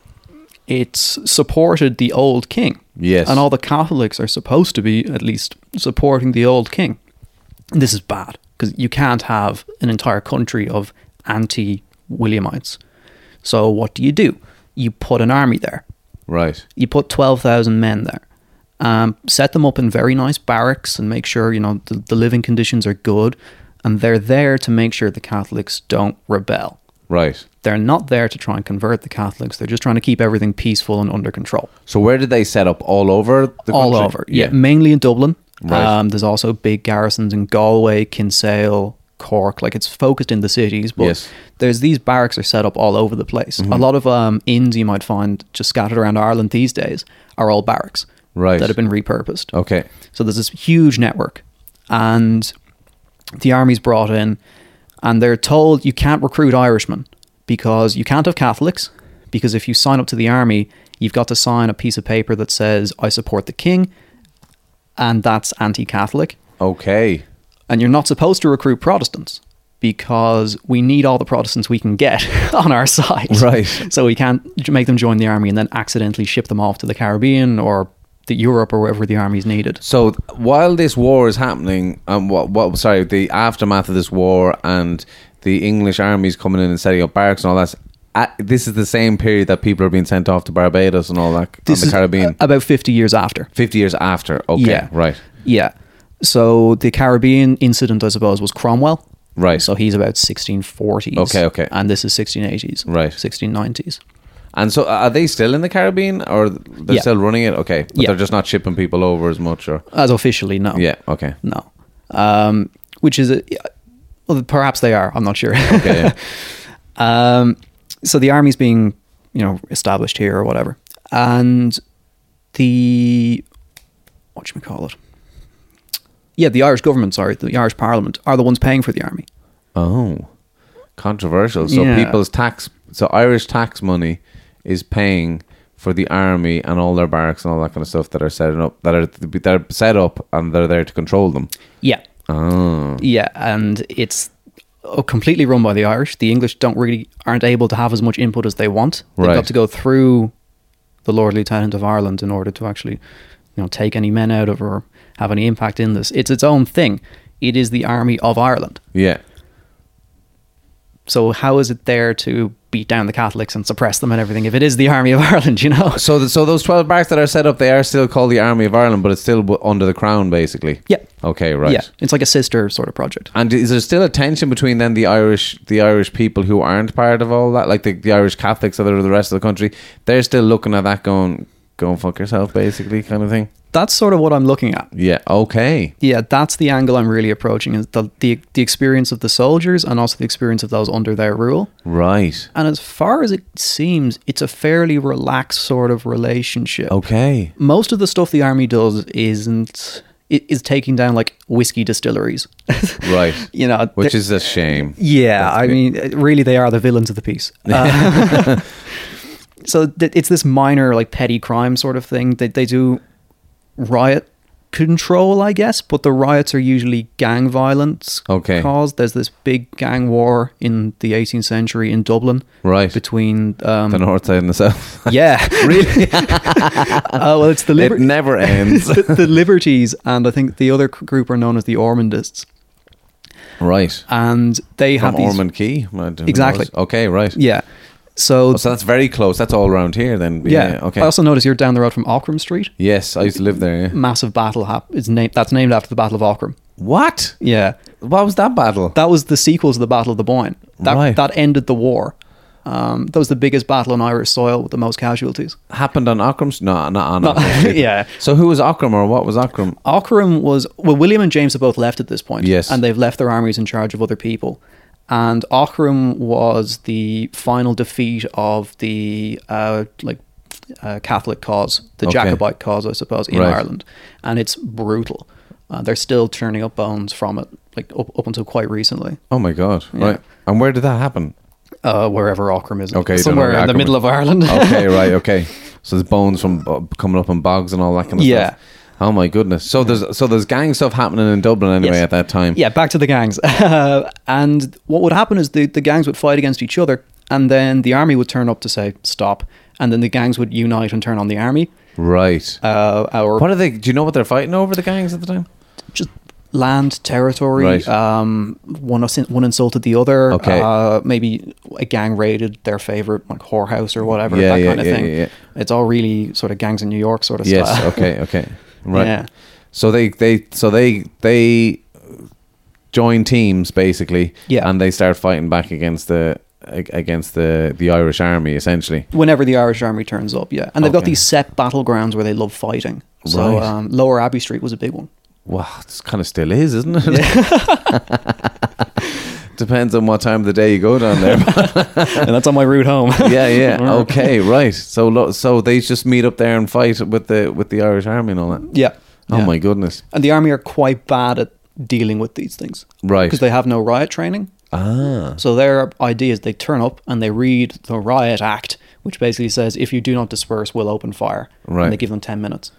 it's supported the old king. Yes. and all the Catholics are supposed to be at least supporting the old king. And this is bad because you can't have an entire country of anti-Williamites. So what do you do? You put an army there. Right. you put 12,000 men there. Um, set them up in very nice barracks and make sure, you know, the, the living conditions are good. And they're there to make sure the Catholics don't rebel. Right. They're not there to try and convert the Catholics. They're just trying to keep everything peaceful and under control. So where did they set up? All over the All country? over. Yeah. mainly in Dublin. Right. Um, there's also big garrisons in Galway, Kinsale, Cork. Like it's focused in the cities, but Yes. Mm-hmm. there's these barracks are set up all over the place. A lot of um, inns you might find just scattered around Ireland these days are all barracks Right. that have been repurposed. Okay. So there's this huge network, and the army's brought in, and they're told you can't recruit Irishmen because you can't have Catholics. Because if you sign up to the army, you've got to sign a piece of paper that says I support the king, and that's anti-Catholic. Okay. And you're not supposed to recruit Protestants because we need all the Protestants we can get on our side. Right. So we can't make them join the army and then accidentally ship them off to the Caribbean or the Europe or wherever the army is needed. So while this war is happening, um, what, what, sorry, the aftermath of this war and the English armies coming in and setting up barracks and all that, at, this is the same period that people are being sent off to Barbados and all that This on the Caribbean. about 50 years after. 50 years after. Okay. Yeah. Right. Yeah. So the Caribbean incident, I suppose, was Cromwell. Right. So he's about 1640s. Okay, okay. And this is 1680s. Right. 1690s. And so are they still in the Caribbean or they're Yeah. still running it? Okay. But Yeah. they're just not shipping people over as much or. As officially, no. Yeah. Okay. No. Um, which is, a, well, perhaps they are. I'm not sure. Okay. yeah. Um, so the army's being, you know, established here or whatever, and the what should we call it? Yeah, the Irish government, sorry, the Irish Parliament are the ones paying for the army. Oh, controversial. So Yeah. people's tax, so Irish tax money is paying for the army and all their barracks and all that kind of stuff that are setting up that are they're set up and they're there to control them. Yeah, Oh, yeah, and it's uh, completely run by the Irish. The English don't really aren't able to have as much input as they want. They've Right. got to go through the Lord Lieutenant of Ireland in order to actually, you know, take any men out of or have any impact in this. It's its own thing. It is the army of Ireland. yeah. So how is it there to beat down the Catholics and suppress them and everything. If it is the Army of Ireland, you know. So, th- so those twelve barracks that are set up, they are still called the Army of Ireland, but it's still under the Crown, basically. Yeah. Okay, right. Yeah, it's like a sister sort of project. And is there still a tension between then the Irish, the Irish people who aren't part of all that, like the, the Irish Catholics that are the rest of the country? They're still looking at that, going, "Go and fuck yourself," basically, kind of thing. That's sort of what I'm looking at. Yeah. Okay. Yeah, that's the angle I'm really approaching is the, the the experience of the soldiers and also the experience of those under their rule. Right. And as far as it seems, it's a fairly relaxed sort of relationship. Okay. Most of the stuff the army does isn't it is taking down like whiskey distilleries. Right. you know, Which is a shame. yeah, I mean, really, they are the villains of the piece. Uh, so th- it's this minor, like petty crime sort of thing. They they do riot control, I guess, but the riots are usually gang violence. Okay. caused. There's this big gang war in the 18th century in Dublin. Right. Between um, The north side and the south. yeah, really. uh, well, it's the it never ends. the, the Liberties, and I think the other group are known as the Ormondists, right. and they From have these Ormond Quay. I don't know Exactly. Okay. Right. Yeah. So, Oh, so that's very close. That's all around here then. yeah. Okay. I also noticed you're down the road from Aughrim Street. yes, I used to live there. Yeah. Massive battle hap- is named that's named after the Battle of Aughrim. What? Yeah. What was that battle? That was the sequel to the Battle of the Boyne. That Right. that ended the war. Um, that was the biggest battle on Irish soil with the most casualties. happened on Aughrim's? No, not on Aughrim yeah. So who was Aughrim or what was Ockram? Aughrim was well, William and James have both left at this point. Yes. and they've left their armies in charge of other people. And Aughrim was the final defeat of the uh, like uh, Catholic cause, the Okay. Jacobite cause, I suppose, in Right. Ireland, and it's brutal. Uh, they're still turning up bones from it, like up, up until quite recently, Oh my god! Yeah. Right. And where did that happen? uh, wherever Aughrim is, Okay, somewhere where in the middle of Ireland. Okay, right. Okay. So there's bones from uh, coming up in bogs and all that kind of stuff. Yeah. stuff. Oh my goodness! So there's so there's gang stuff happening in Dublin anyway Yes. at that time. Yeah, back to the gangs. and what would happen is the, the gangs would fight against each other, and then the army would turn up to say stop, and then the gangs would unite and turn on the army. Right. Uh, or what are they? Do you know what they're fighting over? The gangs at the time? just land, territory. Right. Um, one one insulted the other. Okay. Uh, maybe a gang raided their favorite like whorehouse or whatever. Yeah, that yeah, kind of yeah, thing. It's all really sort of gangs in New York sort of Yes. style. Okay. Okay. Right. Yeah. So they they so they they join teams basically. Yeah. And they start fighting back against the ag- against the the Irish army essentially. Whenever the Irish army turns up, yeah, and they've got these set battlegrounds where they love fighting. So Right. um, Lower Abbey Street was a big one. Wow, this kind of still is, isn't it? Depends on what time of the day you go down there. and that's on my route home. yeah, yeah. Okay, right. So lo- so they just meet up there and fight with the with the Irish army and all that. yeah. Oh Yeah. my goodness. And the army are quite bad at dealing with these things. Right. Because they have no riot training. Ah. So their idea is they turn up and they read the riot act, which basically says if you do not disperse, we'll open fire. Right. And they give them ten minutes.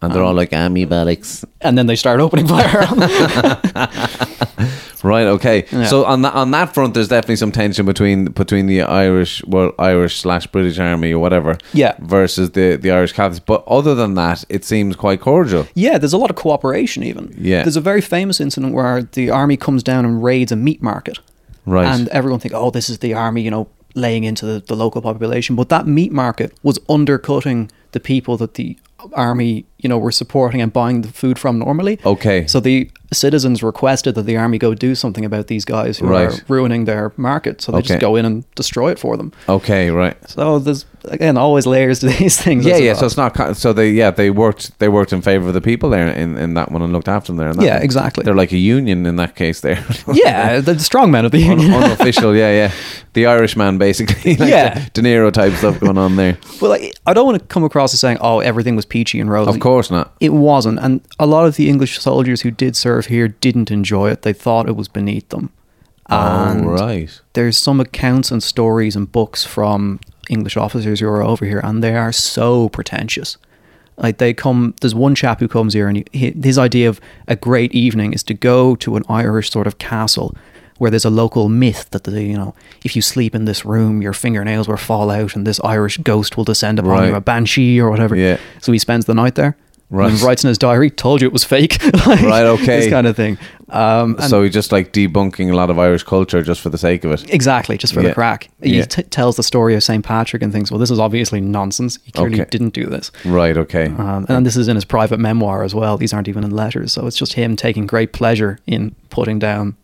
And they're all like ah, army barracks. And then they start opening fire. on them. Right. Okay. Yeah. So on that on that front, there's definitely some tension between between the Irish, well, Irish slash British Army or whatever, Yeah. versus the the Irish Catholics. But other than that, it seems quite cordial. yeah, there's a lot of cooperation even. Yeah. There's a very famous incident where the army comes down and raids a meat market. Right. And everyone think, oh, this is the army, you know, laying into the, the local population. But that meat market was undercutting the people that the army, you know, were supporting and buying the food from normally. Okay. So the citizens requested that the army go do something about these guys who Right. are ruining their market. So they Okay. just go in and destroy it for them. okay. Right. So there's again always layers to these things. Yeah, yeah. So it's not. So they, yeah, they worked. They worked in favor of the people there in, in that one and looked after them there. Yeah, one. exactly. They're like a union in that case. There. yeah, the strong men of the Un- union. unofficial. Yeah, yeah. The Irishman, basically. like Yeah. De Niro type stuff going on there. Well, like, I don't want to come across as saying, "Oh, everything was peachy and rosy." Course not. it wasn't, and a lot of the English soldiers who did serve here didn't enjoy it. They thought it was beneath them. Oh, and oh, right. there's some accounts and stories and books from English officers who are over here, and they are so pretentious. Like they come, there's one chap who comes here, and he, his idea of a great evening is to go to an Irish sort of castle where there's a local myth that the, you know if you sleep in this room, your fingernails will fall out, and this Irish ghost will descend upon Right. you, a banshee or whatever. Yeah. So he spends the night there. Right. And writes in his diary, told you it was fake. Like, Right, okay. This kind of thing. Um, so he's just like debunking a lot of Irish culture just for the sake of it. Exactly, just for Yeah. the crack. He Yeah. t- tells the story of St. Patrick and thinks, well, this is obviously nonsense. He clearly Okay. didn't do this. Right. Okay. Um, and this is in his private memoir as well. These aren't even in letters. So it's just him taking great pleasure in putting down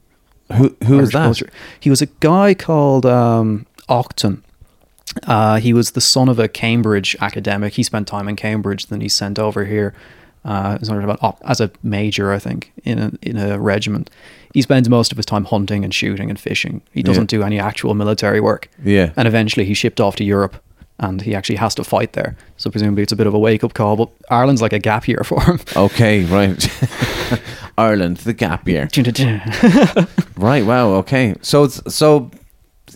who who is Irish that? culture. He was a guy called um, Octon. Uh, he was the son of a Cambridge academic. He spent time in Cambridge, then he's sent over here uh, sort of an op- as a major, I think, in a, in a regiment. He spends most of his time hunting and shooting and fishing. He doesn't do any actual military work. Yeah. And eventually he's shipped off to Europe and he actually has to fight there. So presumably it's a bit of a wake up call, but Ireland's like a gap year for him. Okay. Right. Ireland, the gap year. Right. Wow. Okay. So it's so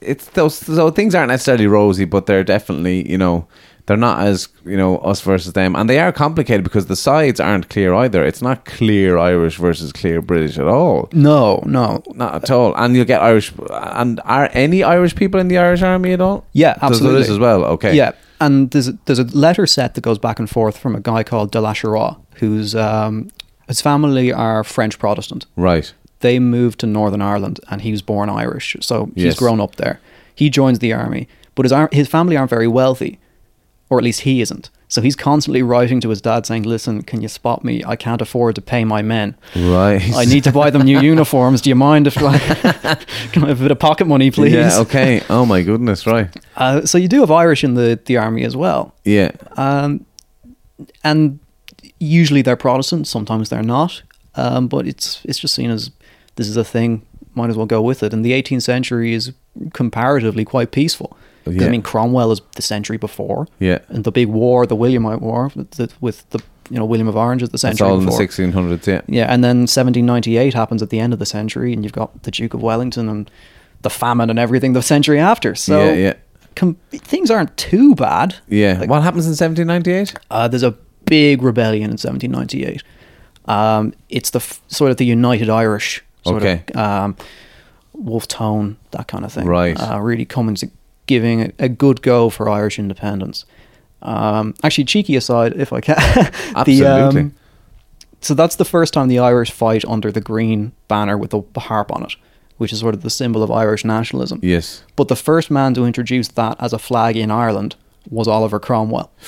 it's those so things aren't necessarily rosy, but they're definitely you know they're not as you know us versus them, and they are complicated because the sides aren't clear either. It's not clear Irish versus clear British at all. no, no. Not at all. And you'll get Irish. And are any Irish people in the Irish army at all? Yeah, There's absolutely. this as well. Okay. Yeah, and there's a, there's a letter set that goes back and forth from a guy called de la whose um, his family are French Protestant. Right. They moved to Northern Ireland, and he was born Irish, so he's Yes. grown up there. He joins the army, but his ar- his family aren't very wealthy, or at least he isn't. So he's constantly writing to his dad saying, "Listen, can you spot me? I can't afford to pay my men. Right. I need to buy them new uniforms. Do you mind if like can I have a bit of pocket money, please?" Yeah. Okay. Oh my goodness. Right. Uh, so you do have Irish in the the army as well. Yeah. Um, and usually they're Protestant, sometimes they're not. Um, but it's it's just seen as this is a thing. Might as well go with it. And the 18th century is comparatively quite peaceful. Yeah. I mean, Cromwell is the century before. Yeah. And the big war, the Williamite War, with the, with the you know William of Orange is the It's century all in the 1600s. Yeah. Yeah, and then 1798 happens at the end of the century, and you've got the Duke of Wellington and the famine and everything the century after. So Yeah, yeah. Com- things aren't too bad. Yeah. what happens in 1798? Uh, there's a big rebellion in 1798. Um, it's the f- sort of the United Irish sort Okay. of um, Wolf Tone, that kind of thing. Right. Uh, really coming to giving a, good go for Irish independence. Um, actually, cheeky aside, if I can. the, Absolutely. um, so that's the first time the Irish fight under the green banner with the, the harp on it, which is sort of the symbol of Irish nationalism. Yes. But the first man to introduce that as a flag in Ireland was Oliver Cromwell.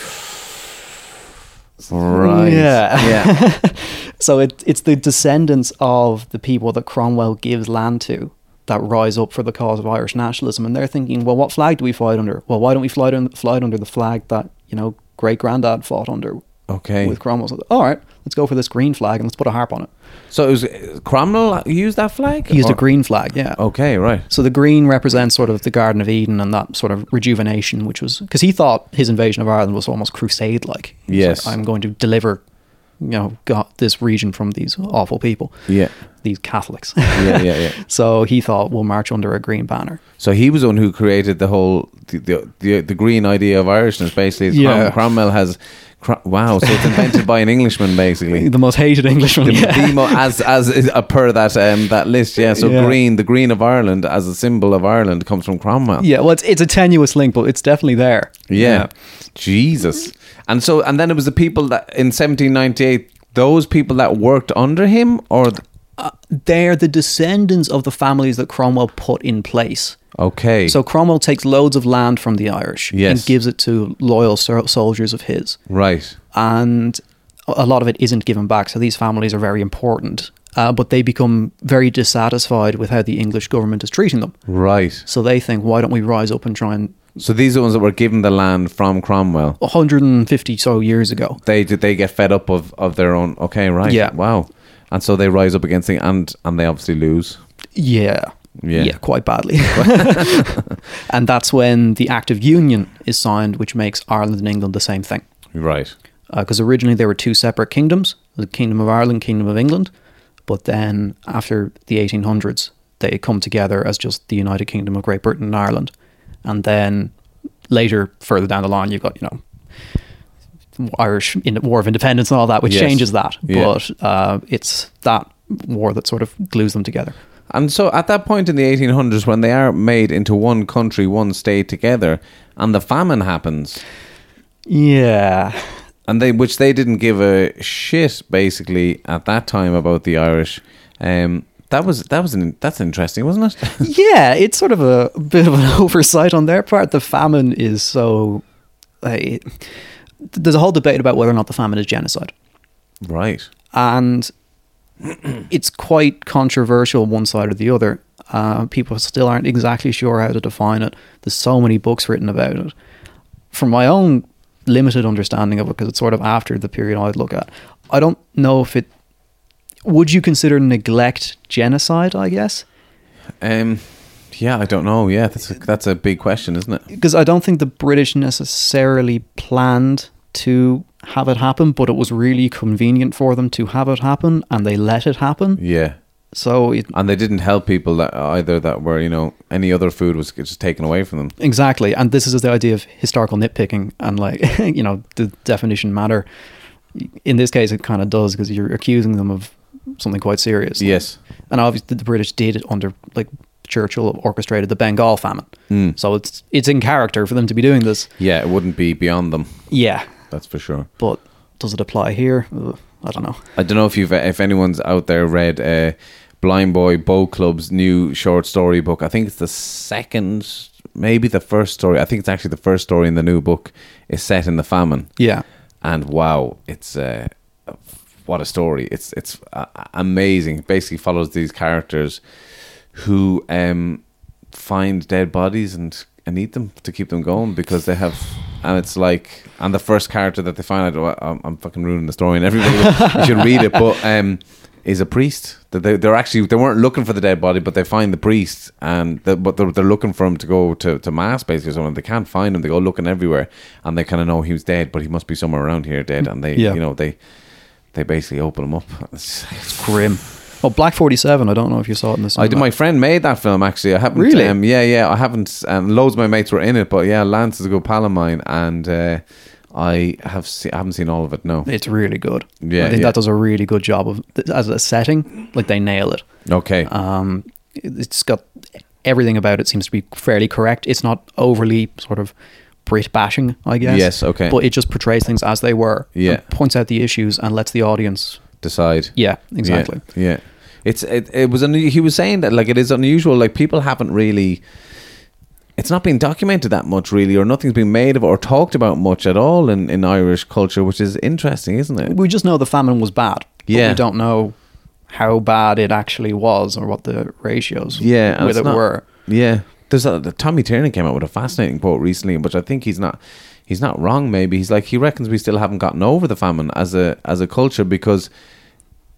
Right. Yeah. Yeah. So it, it's the descendants of the people that Cromwell gives land to that rise up for the cause of Irish nationalism. And they're thinking, well, what flag do we fight under? Well, why don't we fly, un- fly under the flag that, you know, great granddad fought under Okay. with Cromwell? All right, let's go for this green flag and let's put a harp on it. So it was Cromwell used that flag? He used a green flag, yeah. Okay, right. So the green represents sort of the Garden of Eden and that sort of rejuvenation, which was because he thought his invasion of Ireland was almost crusade like. Yes. I'm going to deliver, you know, got this region from these awful people, Yeah. these Catholics. Yeah, yeah, yeah. so he thought we'll march under a green banner. So he was the one who created the whole the the, the, the green idea of Irishness. Basically, Crom- Yeah. Cromwell has. Cro- wow, so it's invented by an Englishman, basically. The most hated Englishman. The, yeah. the mo- as as a per that um, that list, yeah. So Yeah. green, the green of Ireland as a symbol of Ireland comes from Cromwell. yeah, well, it's, it's a tenuous link, but it's definitely there. Yeah. Jesus. And so, and then it was the people that in 1798, those people that worked under him, or th- They're the descendants of the families that Cromwell put in place. okay, So Cromwell takes loads of land from the Irish Yes. and gives it to loyal so- soldiers of his. right, and a lot of it isn't given back. So these families are very important, uh, but they become very dissatisfied with how the English government is treating them. right. So they think, why don't we rise up and try and So these are the ones that were given the land from Cromwell. 150 so years ago. They did they get fed up of, of their own? Okay, right. Yeah. Wow. And so they rise up against it, and and they obviously lose. Yeah. Yeah. yeah, quite badly. and that's when the Act of Union is signed, which makes Ireland and England the same thing. Right. Uh, because originally there were two separate kingdoms the Kingdom of Ireland, Kingdom of England. But then after the 1800s, they come together as just the United Kingdom of Great Britain and Ireland. And then later, further down the line, you've got, you know, Irish in War of Independence and all that, which Yes. changes that. Yeah. But uh, it's that war that sort of glues them together. And so at that point in the 1800s, when they are made into one country, one state together, and the famine happens, Yeah. and they which they didn't give a shit basically at that time about the Irish. Um, that was that was an, that's interesting, wasn't it? yeah, it's sort of a bit of an oversight on their part. The famine is so. Uh, there's a whole debate about whether or not the famine is genocide, right. and it's quite controversial one side or the other. Uh, people still aren't exactly sure how to define it. There's so many books written about it. From my own limited understanding of it, because it's sort of after the period I'd look at, I don't know if it. Would you consider neglect genocide? I guess. Um, yeah, I don't know. Yeah, that's a, that's a big question, isn't it? because I don't think the British necessarily planned to have it happen, but it was really convenient for them to have it happen, and they let it happen. Yeah. So it, And they didn't help people that either that were you know any other food was just taken away from them. exactly, and this is the idea of historical nitpicking, and like you know, the definition matter. In this case, it kind of does because you're accusing them of something quite serious. Yes. and obviously the British did it under like Churchill orchestrated the Bengal famine, Mm. so it's it's in character for them to be doing this. Yeah, it wouldn't be beyond them. Yeah, That's for sure. but does it apply here? Ugh, I don't know. I don't know if you've if anyone's out there read uh, Blind Boy Boatclub's new short story book. I think it's the second, maybe the first story. I think it's actually the first story in the new book is set in the famine. Yeah. and wow, it's uh, what a story! It's it's uh, amazing. It basically follows these characters who um, find dead bodies and and eat them to keep them going because they have. And it's like, and the first character that they find, I I'm, I'm fucking ruining the story, and everybody you should read it. But um, is a priest. That they, they're actually they weren't looking for the dead body, but they find the priest, and the, but they're, they're looking for him to go to, to mass basically. or something. they can't find him. They go looking everywhere, and they kind of know he was dead, but he must be somewhere around here dead. And they, Yeah. you know, they they basically open him up. It's, It's grim. Oh, Black 47. I don't know if you saw it in the I cinema. did. My friend made that film. Actually, I haven't. Really? Um, yeah, yeah. I haven't. Um, loads of my mates were in it, but yeah, Lance is a good pal of mine, and uh, I have. Se- I haven't seen all of it. No. It's really good. Yeah, I think yeah. that does a really good job of as a setting. Like they nail it. Okay. Um, it's got everything about it seems to be fairly correct. It's not overly sort of Brit bashing, I guess. Yes, okay. But it just portrays things as they were. Yeah. points out the issues and lets the audience. Decide. Yeah, exactly. Yeah. yeah. It's it, it was un- he was saying that like it is unusual like people haven't really it's not been documented that much really or nothing's been made of it or talked about much at all in, in Irish culture which is interesting isn't it We just know the famine was bad. but Yeah. we don't know how bad it actually was or what the ratios yeah with it not- were. yeah there's a the Tommy Tiernan came out with a fascinating quote recently which I think he's not he's not wrong maybe he's like he reckons we still haven't gotten over the famine as a as a culture because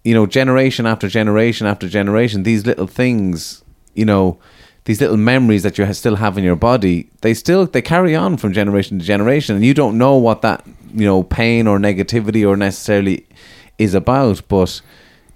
you know, generation after generation after generation, these little things, you know, these little memories that you still have in your body, they still they carry on from generation to generation, and you don't know what that you know pain or negativity or necessarily is about, but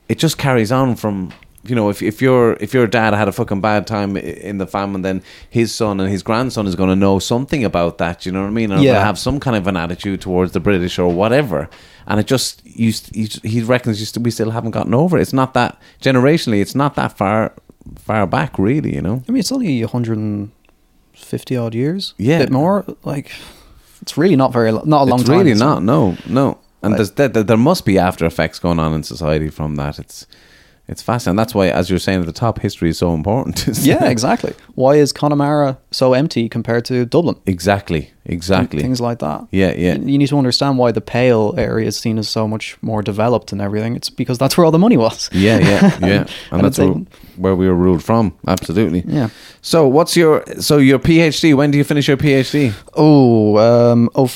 it just carries on from. You know, if if your if your dad had a fucking bad time in the famine, then his son and his grandson is going to know something about that. You know what I mean? And Yeah. have some kind of an attitude towards the British or whatever. And it just, you, you, he reckons you st- we still haven't gotten over it. It's not that, generationally, it's not that far far back, really, you know? I mean, it's only 150 odd years. Yeah. bit more. Like, it's really not very, not a long it's time. really not, no, no. And Like- there's, there, there- there must be after effects going on in society from that. It's it's fascinating. That's why, as you're saying at the top, history is so important. Yeah, exactly. Why is Connemara so empty compared to Dublin? exactly, exactly. Things like that. Yeah, yeah. You, need to understand why the Pale area is seen as so much more developed and everything. It's because that's where all the money was. Yeah, yeah, yeah. And And that's where, where we were ruled from. Absolutely. Yeah. So, what's your so your PhD? When do you finish your PhD? Oh, um, oh.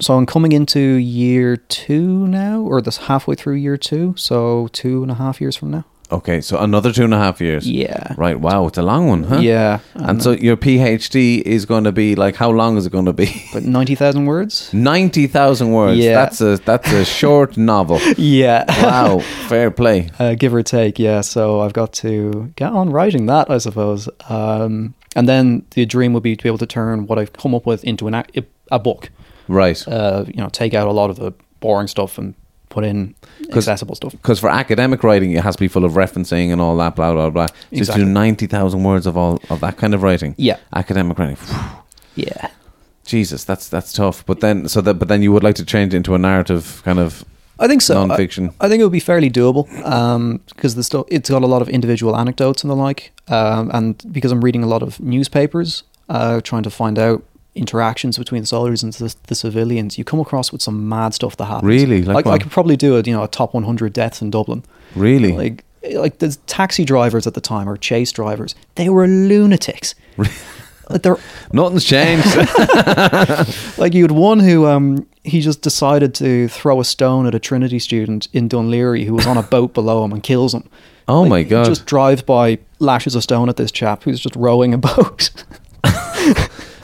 So I'm coming into year two now, or this halfway through year two. So two and a half years from now. Okay, so another two and a half years. Yeah. Right. Wow, it's a long one, huh? Yeah. And so your PhD is going to be like how long is it going to be? But ninety thousand words. Ninety thousand words. Yeah. That's a that's a short novel. Yeah. Wow. Fair play. uh, give or take. Yeah. So I've got to get on writing that, I suppose. Um, and then the dream would be to be able to turn what I've come up with into an ac- a book. Right. Uh, you know, take out a lot of the boring stuff and put in accessible stuff. Because for academic writing, it has to be full of referencing and all that, blah blah blah. So Exactly. to do ninety thousand words of all of that kind of writing. Yeah. Academic writing. Yeah. Jesus, that's that's tough. But then, so that, but then you would like to change it into a narrative kind of. I think so. Non-fiction. I, I think it would be fairly doable because the sto- it's got a lot of individual anecdotes and the like, um, and because I'm reading a lot of newspapers, uh, trying to find out interactions between soldiers and the, the civilians, you come across with some mad stuff that happens. Really? Like I, I could probably do it. You know, a top 100 deaths in Dublin. Really? Like, like the taxi drivers at the time or chase drivers, they were lunatics. Like, They're Nothing's changed. like you had one who um he just decided to throw a stone at a Trinity student in Dunleary who was on a boat below him and kills him. Oh Like, my God. Just drives by, lashes a stone at this chap who's just rowing a boat.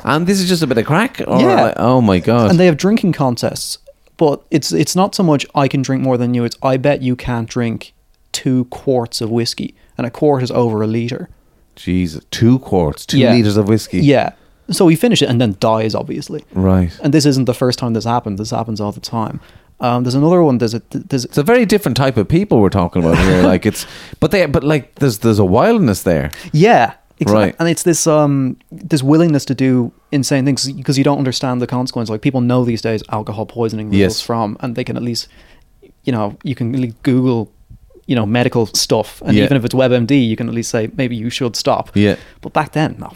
And this is just a bit of crack. Yeah. oh my god. and they have drinking contests. But it's it's not so much I can drink more than you, it's I bet you can't drink two quarts of whiskey. And a quart is over a litre. Jesus, two quarts, two Yeah. liters of whiskey. Yeah. So he finishes it and then dies, obviously. Right. And this isn't the first time this happened. This happens all the time. Um, there's another one. There's a there's It's a very different type of people we're talking about here. like it's, but they, but like there's there's a wildness there. Yeah, exactly. Right. And it's this um this willingness to do insane things because you don't understand the consequence. Like people know these days alcohol poisoning Yes. from, and they can at least, you know, you can really Google, you know, medical stuff, and Yeah. even if it's WebMD, you can at least say maybe you should stop. Yeah. But back then, no.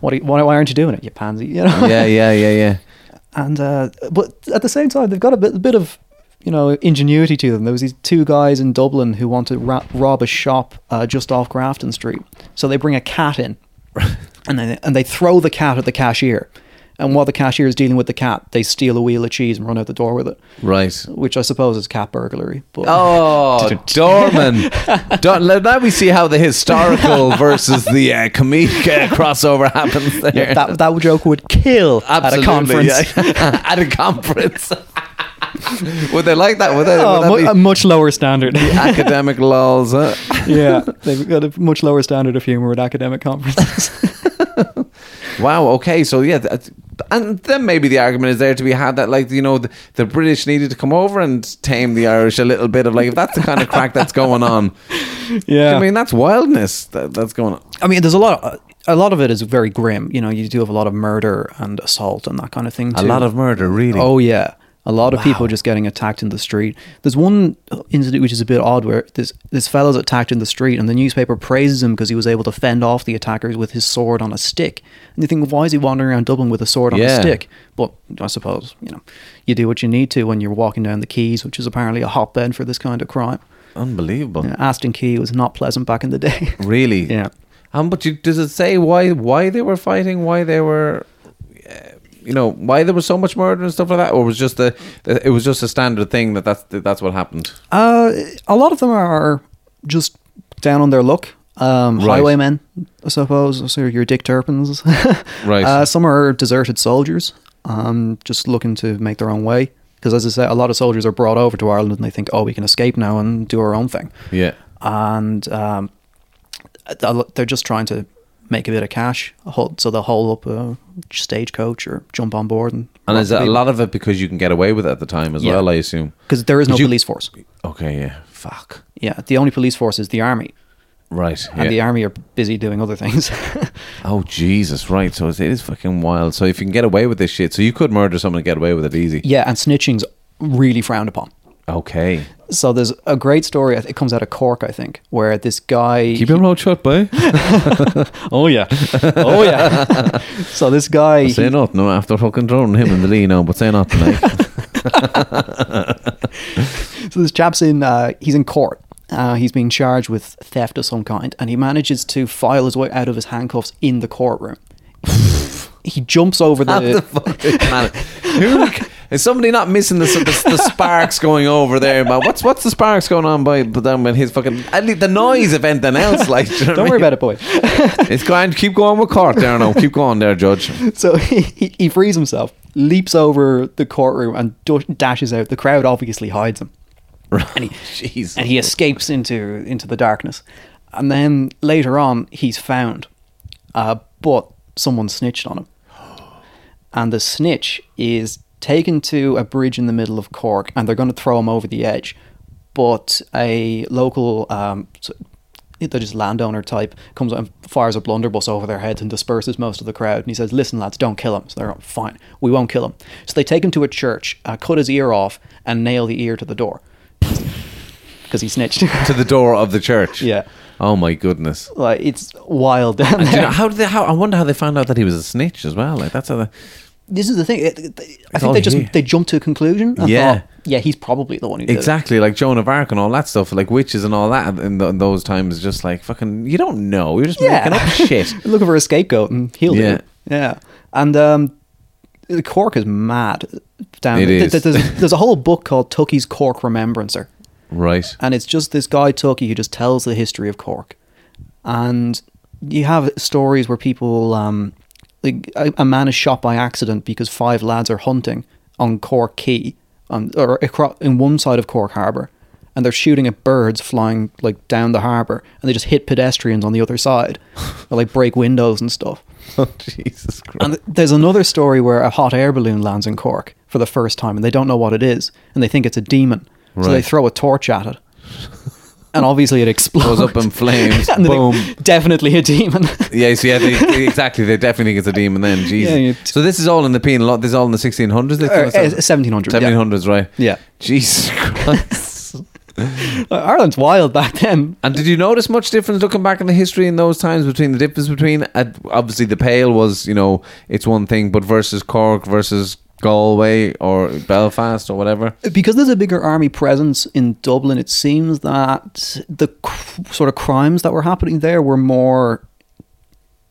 What? You, why, why aren't you doing it, you pansy? You know. Yeah, yeah, yeah, yeah. and uh, but at the same time they've got a bit, a bit of you know ingenuity to them. There was these two guys in dublin who want to ra- rob a shop uh, just off grafton street. So they bring a cat in. And they, and they throw the cat at the cashier and while the cashier is dealing with the cat they steal a wheel of cheese and run out the door with it Right. which i suppose is cat burglary but Oh, Dorman. Dor- let, let me see how the historical versus the uh, comedic uh, crossover happens there. yeah, that, that joke would kill at a conference yeah. at a conference. would they like that? Would they? Oh, would that mu- be a much lower standard academic laws? Huh? yeah they've got a much lower standard of humor at academic conferences Wow. Okay. So yeah, that- and then maybe the argument is there to be had that like you know the, the British needed to come over and tame the Irish a little bit of like if that's the kind of crack that's going on. yeah I mean that's wildness that, that's going on. I mean, there's a lot. Of, a lot of it is very grim. You know, you do have a lot of murder and assault and that kind of thing. A lot of murder, really. Oh yeah, a lot of people just getting attacked in the street. There's one incident which is a bit odd where this this fellow's attacked in the street and the newspaper praises him because he was able to fend off the attackers with his sword on a stick. And you think, why is he wandering around Dublin with a sword on Yeah. a stick? But I suppose you know, you do what you need to when you're walking down the quays, which is apparently a hotbed for this kind of crime. Unbelievable. You know, Aston Quay was not pleasant back in the day. Really? yeah. Um, but you, does it say why why they were fighting? Why they were, you know, why there was so much murder and stuff like that, or was just a it was just a standard thing that that's that's what happened. Uh, a lot of them are just down on their luck. Um, Right. Highwaymen, I suppose. So your Dick Turpins. Right. Uh, some are deserted soldiers, um, just looking to make their own way. Because as I say, a lot of soldiers are brought over to Ireland and they think, oh, we can escape now and do our own thing. Yeah. And um, they're just trying to make a bit of cash. Hold- So they'll hold up a stagecoach or jump on board. And, And is it a lot of it because you can get away with it at the time as Yeah. well? I assume. Because there is no you- police force. Okay. Yeah. Fuck. Yeah, the only police force is the army. Right. And yeah. the army are busy doing other things. Oh Jesus! Right. So it is fucking wild. So if you can get away with this shit, so you could murder someone and get away with it easy. Yeah, and snitching's really frowned upon. Okay. So there's a great story. It comes out of Cork, I think, where this guy. Keep your mouth shut, boy. oh yeah, oh yeah. so this guy. say he- nothing. No, after fucking throwing him in the lead now, but say nothing. Like. so this chap's in. Uh, he's in court. Uh, he's being charged with theft of some kind, and he manages to file his way out of his handcuffs in the courtroom. He jumps over the the. fuck did man- is somebody not missing the, the, the sparks going over there? Man, what's what's the sparks going on by but then when his fucking at least the noise if anything else? Like, do you know Don't what I worry mean? about it, boy. It's going. Keep going with court there now. Keep going there, Judge. So he, he, he frees himself, leaps over the courtroom, and dashes out. The crowd obviously hides him. And he, Jeez. and he escapes into into the darkness. And then later on, he's found, uh, but someone snitched on him. And the snitch is taken to a bridge in the middle of Cork, and they're going to throw him over the edge. But a local um, they're just landowner type, comes and fires a blunderbuss over their heads and disperses most of the crowd. And he says, "Listen, lads, don't kill him." So they're fine. We won't kill him. So they take him to a church, uh, cut his ear off, and nail the ear to the door because he snitched. to the door of the church. yeah, Oh my goodness. like it's wild down Do you know, how did they? How I wonder how they found out that he was a snitch as well. Like that's how. They, this is the thing. It, it- I think they just here. they jumped to a conclusion. And Yeah. thought, yeah, he's probably the one who did it. exactly like Joan of Arc and all that stuff, like witches and all that. In, th in those times, just like fucking, you don't know. You're just Yeah. making up shit. looking for a scapegoat and he'll Yeah. do it. Yeah. And um, Cork is mad. Down It th- is. th- There's, there's a whole book called Tuckey's Cork Remembrancer. Right. And it's just this guy, Tuckey, who just tells the history of Cork. And you have stories where people, um, like a, a man is shot by accident because five lads are hunting on Cork Quay, on, or across, in one side of Cork Harbour. And they're shooting at birds flying like down the harbour, and they just hit pedestrians on the other side, or like break windows and stuff. Oh Jesus Christ. And there's another story where a hot air balloon lands in Cork for the first time and they don't know what it is and they think it's a demon. So they throw a torch at it. And obviously it explodes. Goes up in flames. And boom. definitely a demon. Yeah, so yeah, they, exactly. They definitely think it's a demon then. Jesus. Yeah, you- so this is all in the penal law. This is all in the 1600s. They Uh, tell us that? 1700. yeah. 1700s, right? Yeah. Jesus Christ. Uh, Ireland's wild back then. and did you notice much difference looking back in the history in those times between the difference between uh, obviously the Pale was you know it's one thing, but versus Cork versus Galway or Belfast or whatever. Because there's a bigger army presence in Dublin, it seems that the cr- sort of crimes that were happening there were more,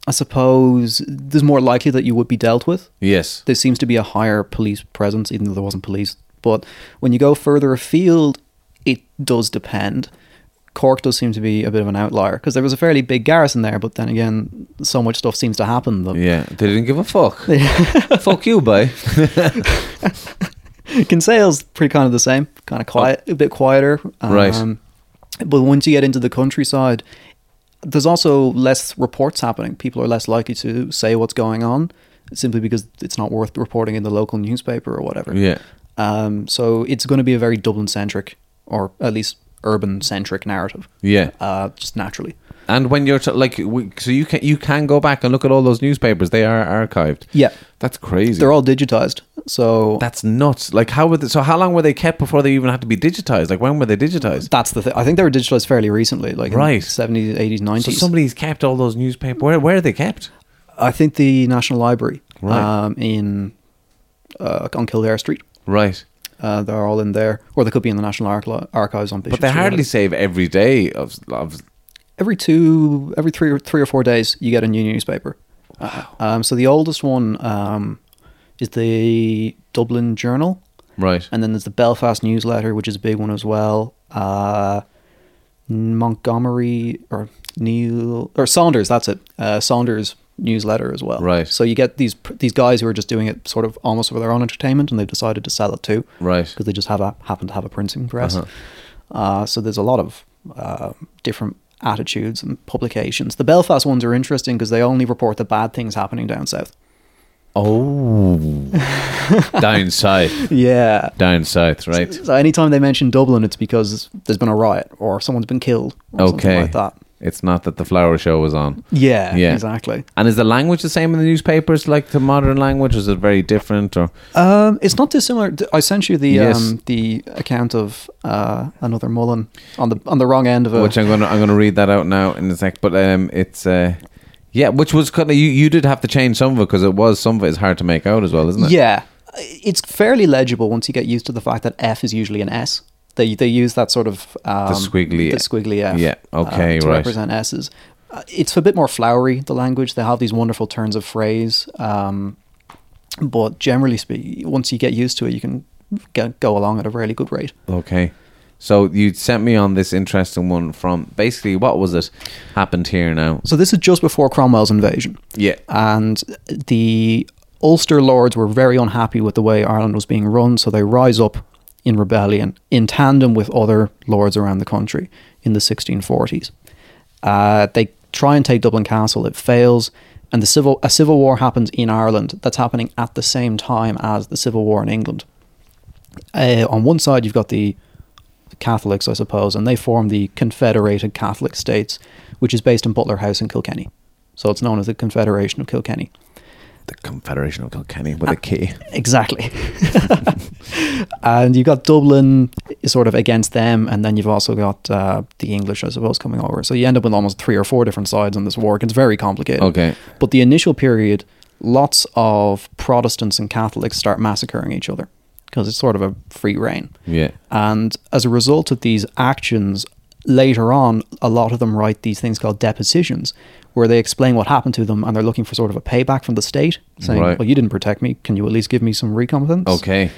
I suppose, there's more likely that you would be dealt with. Yes. there seems to be a higher police presence, even though there wasn't police. But when you go further afield, it does depend. Cork does seem to be a bit of an outlier because there was a fairly big garrison there, but then again, so much stuff seems to happen. That Yeah, they didn't give a fuck. fuck you, boy. Kinsale's pretty kind of the same, kind of quiet, a bit quieter. Oh. Right. But once you get into the countryside, there's also less reports happening. People are less likely to say what's going on simply because it's not worth reporting in the local newspaper or whatever. Yeah. Um, so it's going to be a very Dublin centric, or at least urban centric narrative, Yeah. uh, just naturally. And when you're t- like, we, so you can you can go back and look at all those newspapers. They are archived. Yeah, That's crazy. they're all digitized. So That's nuts. Like, how would they, so? How long were they kept before they even had to be digitized? Like, when were they digitized? that's the thing. I think they were digitized fairly recently, like Right. 70s, 80s, 90s. So somebody's kept all those newspapers. Where where are they kept? I think the National Library Right. um, in uh, on Kildare Street. Right. Uh, they're all in there, or they could be in the National Archi- Archives on Bishop But they hardly save every day of, of every two, every three or three or four days, you get a new newspaper. Um, so the oldest one um, is the Dublin Journal, right. and then there's the Belfast Newsletter, which is a big one as well. Uh, Montgomery or Neil or Saunders, that's it. Uh, Saunders newsletter as well. Right. So you get these these guys who are just doing it sort of almost for their own entertainment, and they've decided to sell it too Right. because they just have a happen to have a printing press. Uh-huh. Uh, so there's a lot of uh, different attitudes and publications. The Belfast ones are interesting because they only report the bad things happening down south. Oh, down south, Yeah. down south, right? So anytime they mention Dublin, it's because there's been a riot or someone's been killed or something Okay. like that. It's not that the flower show was on. Yeah, Yeah. exactly. And is the language the same in the newspapers, like the modern language? Is it very different? Or Um, it's not dissimilar. I sent you the Yes. um, the account of uh, another Mullen on the on the wrong end of it, which I'm gonna I'm gonna read that out now in a sec. But um, it's uh, yeah, which was kind of you you did have to change some of it because it was some of it is hard to make out as well, isn't it? Yeah, it's fairly legible once you get used to the fact that F is usually an S. They they use that sort of um, squiggly- the squiggly F. Yeah, okay, uh, to right. represent S's. Uh, it's a bit more flowery the language. They have these wonderful turns of phrase, um, but generally speaking, once you get used to it, you can get, go along at a really good rate. Okay. So you sent me on this interesting one from basically what was it happened here now? So this is just before Cromwell's invasion. Yeah. and the Ulster lords were very unhappy with the way Ireland was being run, so they rise up in rebellion in tandem with other lords around the country in the 1640s. Uh, they try and take Dublin Castle, it fails, and the civil a civil war happens in Ireland that's happening at the same time as the civil war in England. Uh, on one side, you've got the Catholics, I suppose, and they form the Confederated Catholic States, which is based in Butler House in Kilkenny. So it's known as the Confederation of Kilkenny. The Confederation of Kilkenny with a key. Exactly. and you've got Dublin sort of against them, and then you've also got uh, the English, I suppose, coming over. So you end up with almost three or four different sides on this war. It's very complicated. Okay. But the initial period, lots of Protestants and Catholics start massacring each other because it's sort of a free reign. Yeah. And as a result of these actions, later on, a lot of them write these things called depositions, where they explain what happened to them and they're looking for sort of a payback from the state, saying, Right. Well, you didn't protect me. Can you at least give me some recompense? Okay.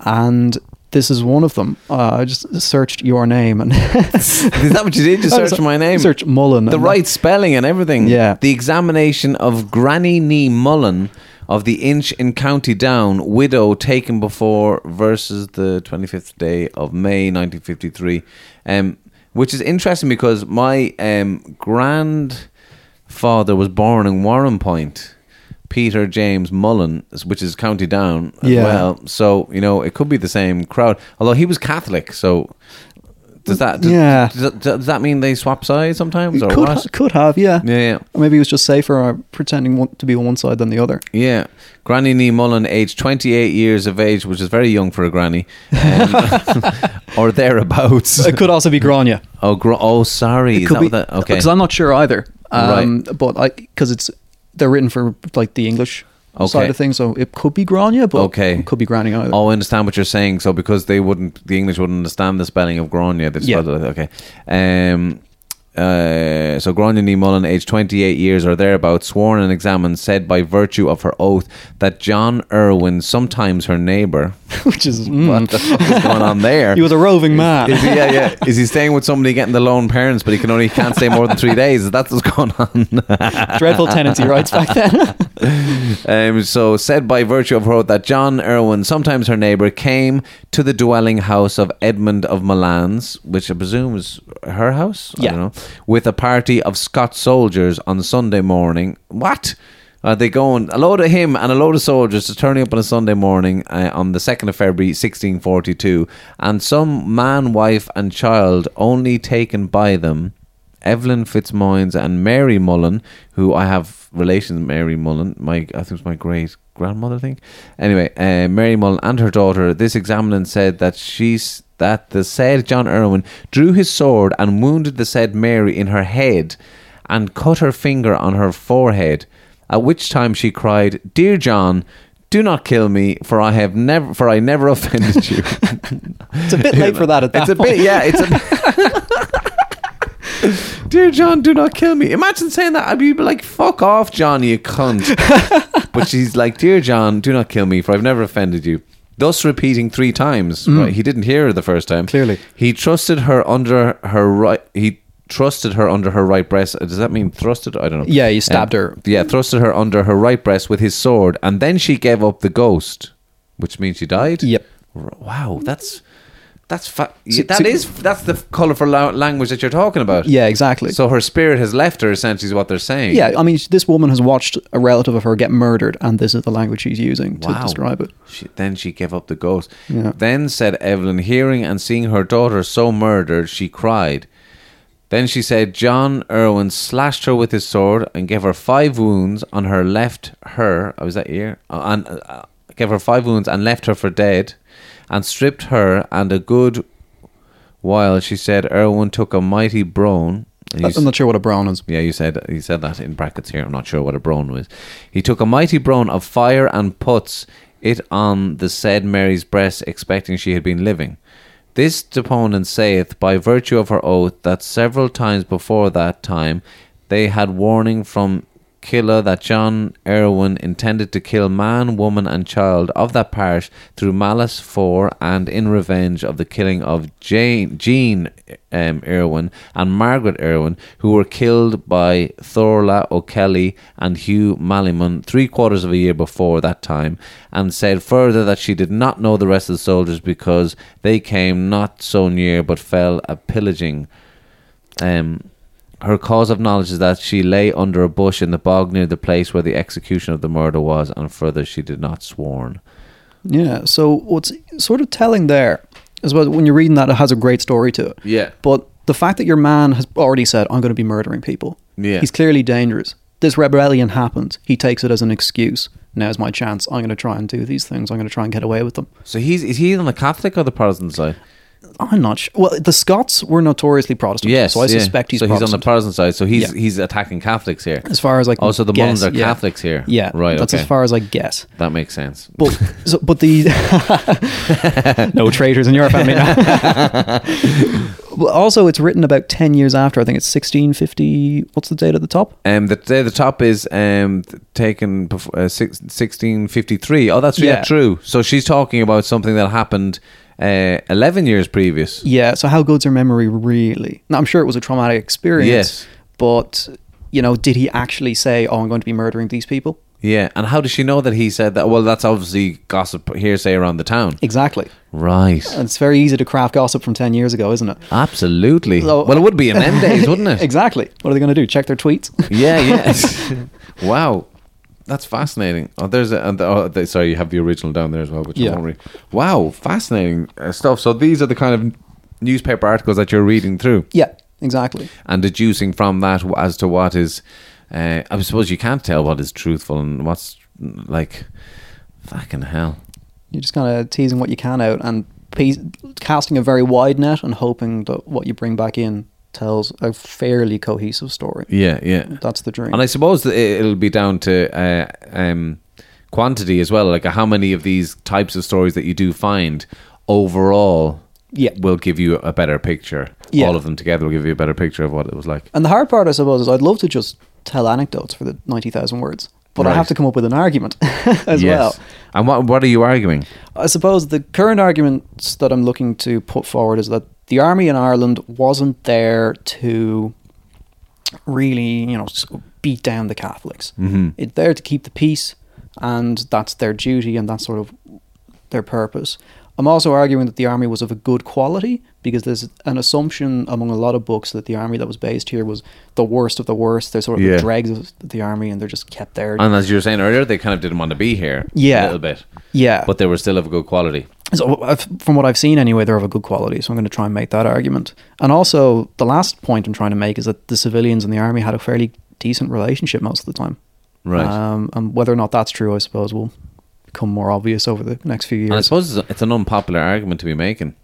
And this is one of them. Uh, I just searched your name and Is that what you did? You I was- search my name? Search Mullen. the right spelling and everything. Yeah. The examination of Granny Nee Mullen of the Inch in County Down, widow taken before versus the 25th day of May 1953. Um, which is interesting because my um, grandfather was born in Warrenpoint. Peter James Mullen, which is County Down as Yeah. well. So, you know, it could be the same crowd. Although he was Catholic, so does that does, Yeah. does, that- does that mean they swap sides sometimes or could, what? ha- could have, yeah. Yeah, yeah. Or maybe it was just safer uh, pretending one, to be on one side than the other. Yeah. Granny Nee Mullen, aged 28 years of age, which is very young for a granny, um, or thereabouts. It could also be Grania. Oh, gr- oh, sorry. Could be that, okay. because I'm not sure either. Um, But I because it's they're written for like the English Okay. side of things, so it could be Grania, but Okay. it could be Granny either. Oh, I understand what you're saying. So because they wouldn't, the English wouldn't understand the spelling of Grania. They Yeah. spelled it okay. Um, uh, so Grania Nee Mullen, aged 28 years or thereabouts, sworn and examined, said by virtue of her oath that John Irwin, sometimes her neighbour, which is mm, what the fuck is going on there? he was a roving man. Is he, yeah, yeah. Is he staying with somebody getting the lone parents, but he can only can't stay more than three days? That's what's going on. Dreadful tenancy rights back then. Um, so said by virtue of her oath that John Irwin, sometimes her neighbour, came to the dwelling house of Edmund of Milan's, which I presume is her house. I Yeah. With a party of Scots soldiers on Sunday morning. What? Are they going a load of him and a load of soldiers just turning up on a Sunday morning uh, on the second of February, sixteen forty-two, and some man, wife, and child only taken by them Evelyn Fitzmoynes and Mary Mullen, who I have relations with Mary Mullen, my I think it was my great grandmother, I think. Anyway, uh, Mary Mullen and her daughter. This examinant said that she's that the said John Irwin drew his sword and wounded the said Mary in her head, and cut her finger on her forehead. At which time she cried, "Dear John." Do not kill me, for I have never, for I never offended you. It's a bit late for that at that It's a bit, yeah. It's a. Dear John, do not kill me. Imagine saying that. I'd be like, "Fuck off, John, you cunt." but she's like, "Dear John, do not kill me, for I've never offended you." Thus repeating three times. Right? He didn't hear her the first time. Mm. Clearly. he trusted her under her right. He trusted her under her right breast. Does that mean thrusted? I don't know. Yeah, he stabbed her. Yeah, thrusted her under her right breast with his sword, and then she gave up the ghost, which means she died. Yep. Wow, that's that's fa- So- that so- is that's the colourful la- language that you're talking about. Yeah, exactly. So her spirit has left her. Essentially, is what they're saying. yeah, I mean, this woman has watched a relative of her get murdered, and this is the language she's using to Wow. describe it. She, then she gave up the ghost. Yeah. Then said Evelyn, hearing and seeing her daughter so murdered, she cried. Then she said, John Irwin slashed her with his sword and gave her five wounds on her left her. Oh, was that ear? Uh, and uh, gave her five wounds and left her for dead, and stripped her. And a good while, she said, Irwin took a mighty brone. I'm not sure what a brown is. yeah, you said you said that in brackets here. I'm not sure what a brone was. He took a mighty brone of fire and puts it on the said Mary's breast, expecting she had been living. This deponent saith, by virtue of her oath, that several times before that time they had warning from Killa that John Irwin intended to kill man, woman, and child of that parish through malice for and in revenge of the killing of Jane, Jean um, Irwin and Margaret Irwin, who were killed by Thorla O'Kelly and Hugh Malliman three quarters of a year before that time, and said further that she did not know the rest of the soldiers because they came not so near but fell a pillaging. Um, her cause of knowledge is that she lay under a bush in the bog near the place where the execution of the murder was, and further she did not sworn. Yeah. So what's sort of telling there is well. When you're reading that, it has a great story to it. Yeah. But the fact that your man has already said, "I'm going to be murdering people," Yeah. he's clearly dangerous. This rebellion happens. He takes it as an excuse. Now's my chance. I'm going to try and do these things. I'm going to try and get away with them. So he's is he on the Catholic or the Protestant side? I'm not sure. Well, the Scots were notoriously Protestant. Yes, so I yeah. suspect he's so he's on the Protestant. Protestant side. So he's Yeah. he's attacking Catholics here. As far as I can Oh, so the guess, Mullins are yeah. Catholics here. Yeah, right. That's okay. as far as I guess. that makes sense. But so, but the no traitors in your family. also, it's written about ten years after. I think it's 1650. What's the date at the top? Um, the date at the top is um taken before uh, 1653. Oh, that's yeah. Yeah. true. So she's talking about something that happened uh, 11 years previous. Yeah. So how good's her memory really? Now, I'm sure it was a traumatic experience. Yes. But you know, did he actually say, "Oh, I'm going to be murdering these people"? Yeah, and how does she know that he said that? Well, that's obviously gossip hearsay around the town. Exactly. Right. And it's very easy to craft gossip from ten years ago, isn't it? Absolutely. So- well, it would be in them days, wouldn't it? exactly. What are they going to do? Check their tweets? Yeah, yeah. wow. That's fascinating. Oh, there's a. And, oh, the, sorry, you have the original down there as well, which I Yeah. won't read. Wow, fascinating uh, stuff. So these are the kind of newspaper articles that you're reading through yeah. Exactly. and deducing from that as to what is. Uh, I suppose you can't tell what is truthful and what's like. Fucking hell. You're just kind of teasing what you can out and pe- casting a very wide net and hoping that what you bring back in tells a fairly cohesive story. Yeah, yeah. That's the dream. And I suppose it'll be down to uh, um, quantity as well. Like how many of these types of stories that you do find overall Yeah. will give you a better picture. Yeah. All of them together will give you a better picture of what it was like. and the hard part, I suppose, is I'd love to just tell anecdotes for the 90,000 words, but I have to come up with an argument as Yes. well. And what what are you arguing? I suppose the current arguments that I'm looking to put forward is that the army in Ireland wasn't there to really, you know, beat down the Catholics. Mm-hmm. It's there to keep the peace, and that's their duty, and that's sort of their purpose. I'm also arguing that the army was of a good quality because there's an assumption among a lot of books that the army that was based here was the worst of the worst. They're sort of Yeah. the dregs of the army, and they're just kept there. And as you were saying earlier, they kind of didn't want to be here. Yeah. A little bit. yeah, But they were still of a good quality. So I've, from what I've seen anyway, they're of a good quality. So I'm going to try and make that argument. And also, the last point I'm trying to make is that the civilians and the army had a fairly decent relationship most of the time. Right. Um, and whether or not that's true, I suppose will become more obvious over the next few and I suppose it's an unpopular argument to be making.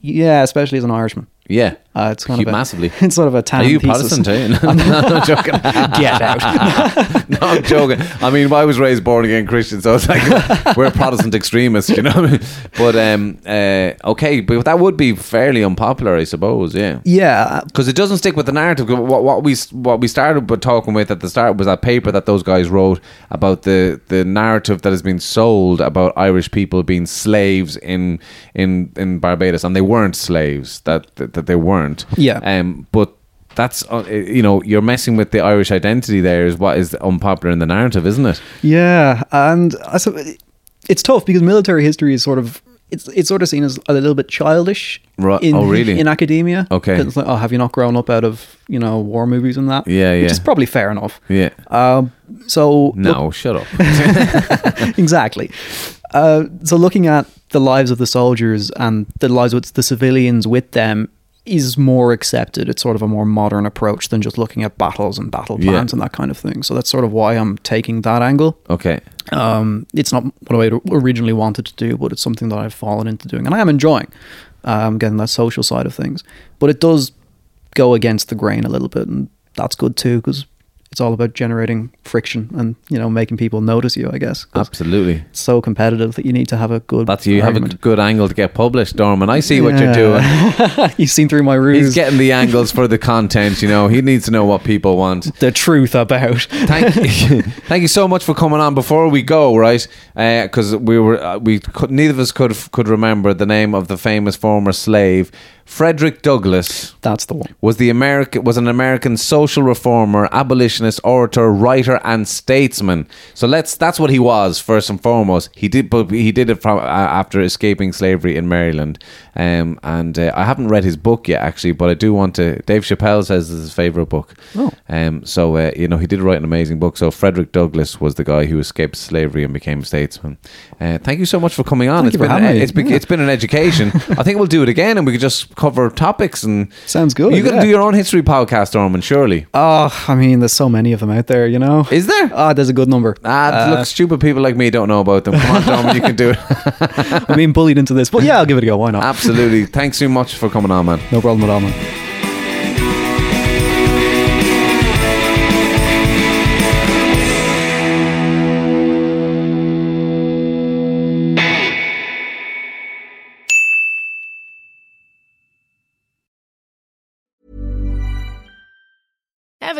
yeah, especially as an Irishman. Yeah. Uh, it's kind of a, massively. It's sort of a Are you. Protestant, eh? No, no, I'm joking. Get out. no, I'm joking. I mean, I was raised born again Christian, so it's like we're Protestant extremists, you know. What I mean? But um, uh, okay, but that would be fairly unpopular, I suppose. Yeah. yeah, Because it doesn't stick with the narrative. What, what we what we started with talking with at the start was that paper that those guys wrote about the, the narrative that has been sold about Irish people being slaves in in in Barbados, and they weren't slaves. That that, that they weren't. Yeah. Um. But that's uh, you know you're messing with the Irish identity. There is what is unpopular in the narrative, isn't it? Yeah, and I sup- it's tough because military history is sort of it's it's sort of seen as a little bit childish. Right. In, Oh, really? In academia. Okay. It's like, oh, have you not grown up out of you know war movies and that? Yeah, yeah. Which is probably fair enough. Yeah. Um. So No, shut up. exactly. Uh, so looking at the lives of the soldiers and the lives of the civilians with them is more accepted. It's sort of a more modern approach than just looking at battles and battle Yeah. plans and that kind of thing. So that's sort of why I'm taking that angle. Okay. Um, it's not what I originally wanted to do, but it's something that I've fallen into doing, and I am enjoying um, getting that social side of things. But it does go against the grain a little bit, and that's good too because it's all about generating friction and you know making people notice you. I guess Absolutely. it's so competitive that you need to have a good. That's you have a good angle to get published, Dorman. I see what you're doing. You've seen through my ruse. He's getting the angles for the content. You know, he needs to know what people want. the truth about. Thank you, thank you so much for coming on. Before we go, right? Because we were uh, we could neither of us could could remember the name of the famous former slave Frederick Douglass That's the one. was the American was an American social reformer, abolitionist, orator, writer, and statesman. So let's that's what he was first and foremost. He did, but he did it from uh, after escaping slavery in Maryland. Um, and uh, I haven't read his book yet, actually, but I do want to. Dave Chappelle says it's his favorite book. Oh. Um, so uh, you know he did write an amazing book. So Frederick Douglass was the guy who escaped slavery and became a statesman. Uh, thank you so much for coming on. Thank It's been having me. it's been, Yeah. it's been an education. I think we'll do it again, and we could just cover topics and Sounds good, You to yeah. do your own history podcast, Orman. Surely Oh, I mean, there's so many of them out there, you know. is there? Ah, there's a good number. Ah, Uh, look, stupid people like me don't know about them. Come on, Tom, you can do it. I'm being bullied into this, but yeah, I'll give it a go. Why not? Absolutely. Thanks so much for coming on, man. No problem at all, man.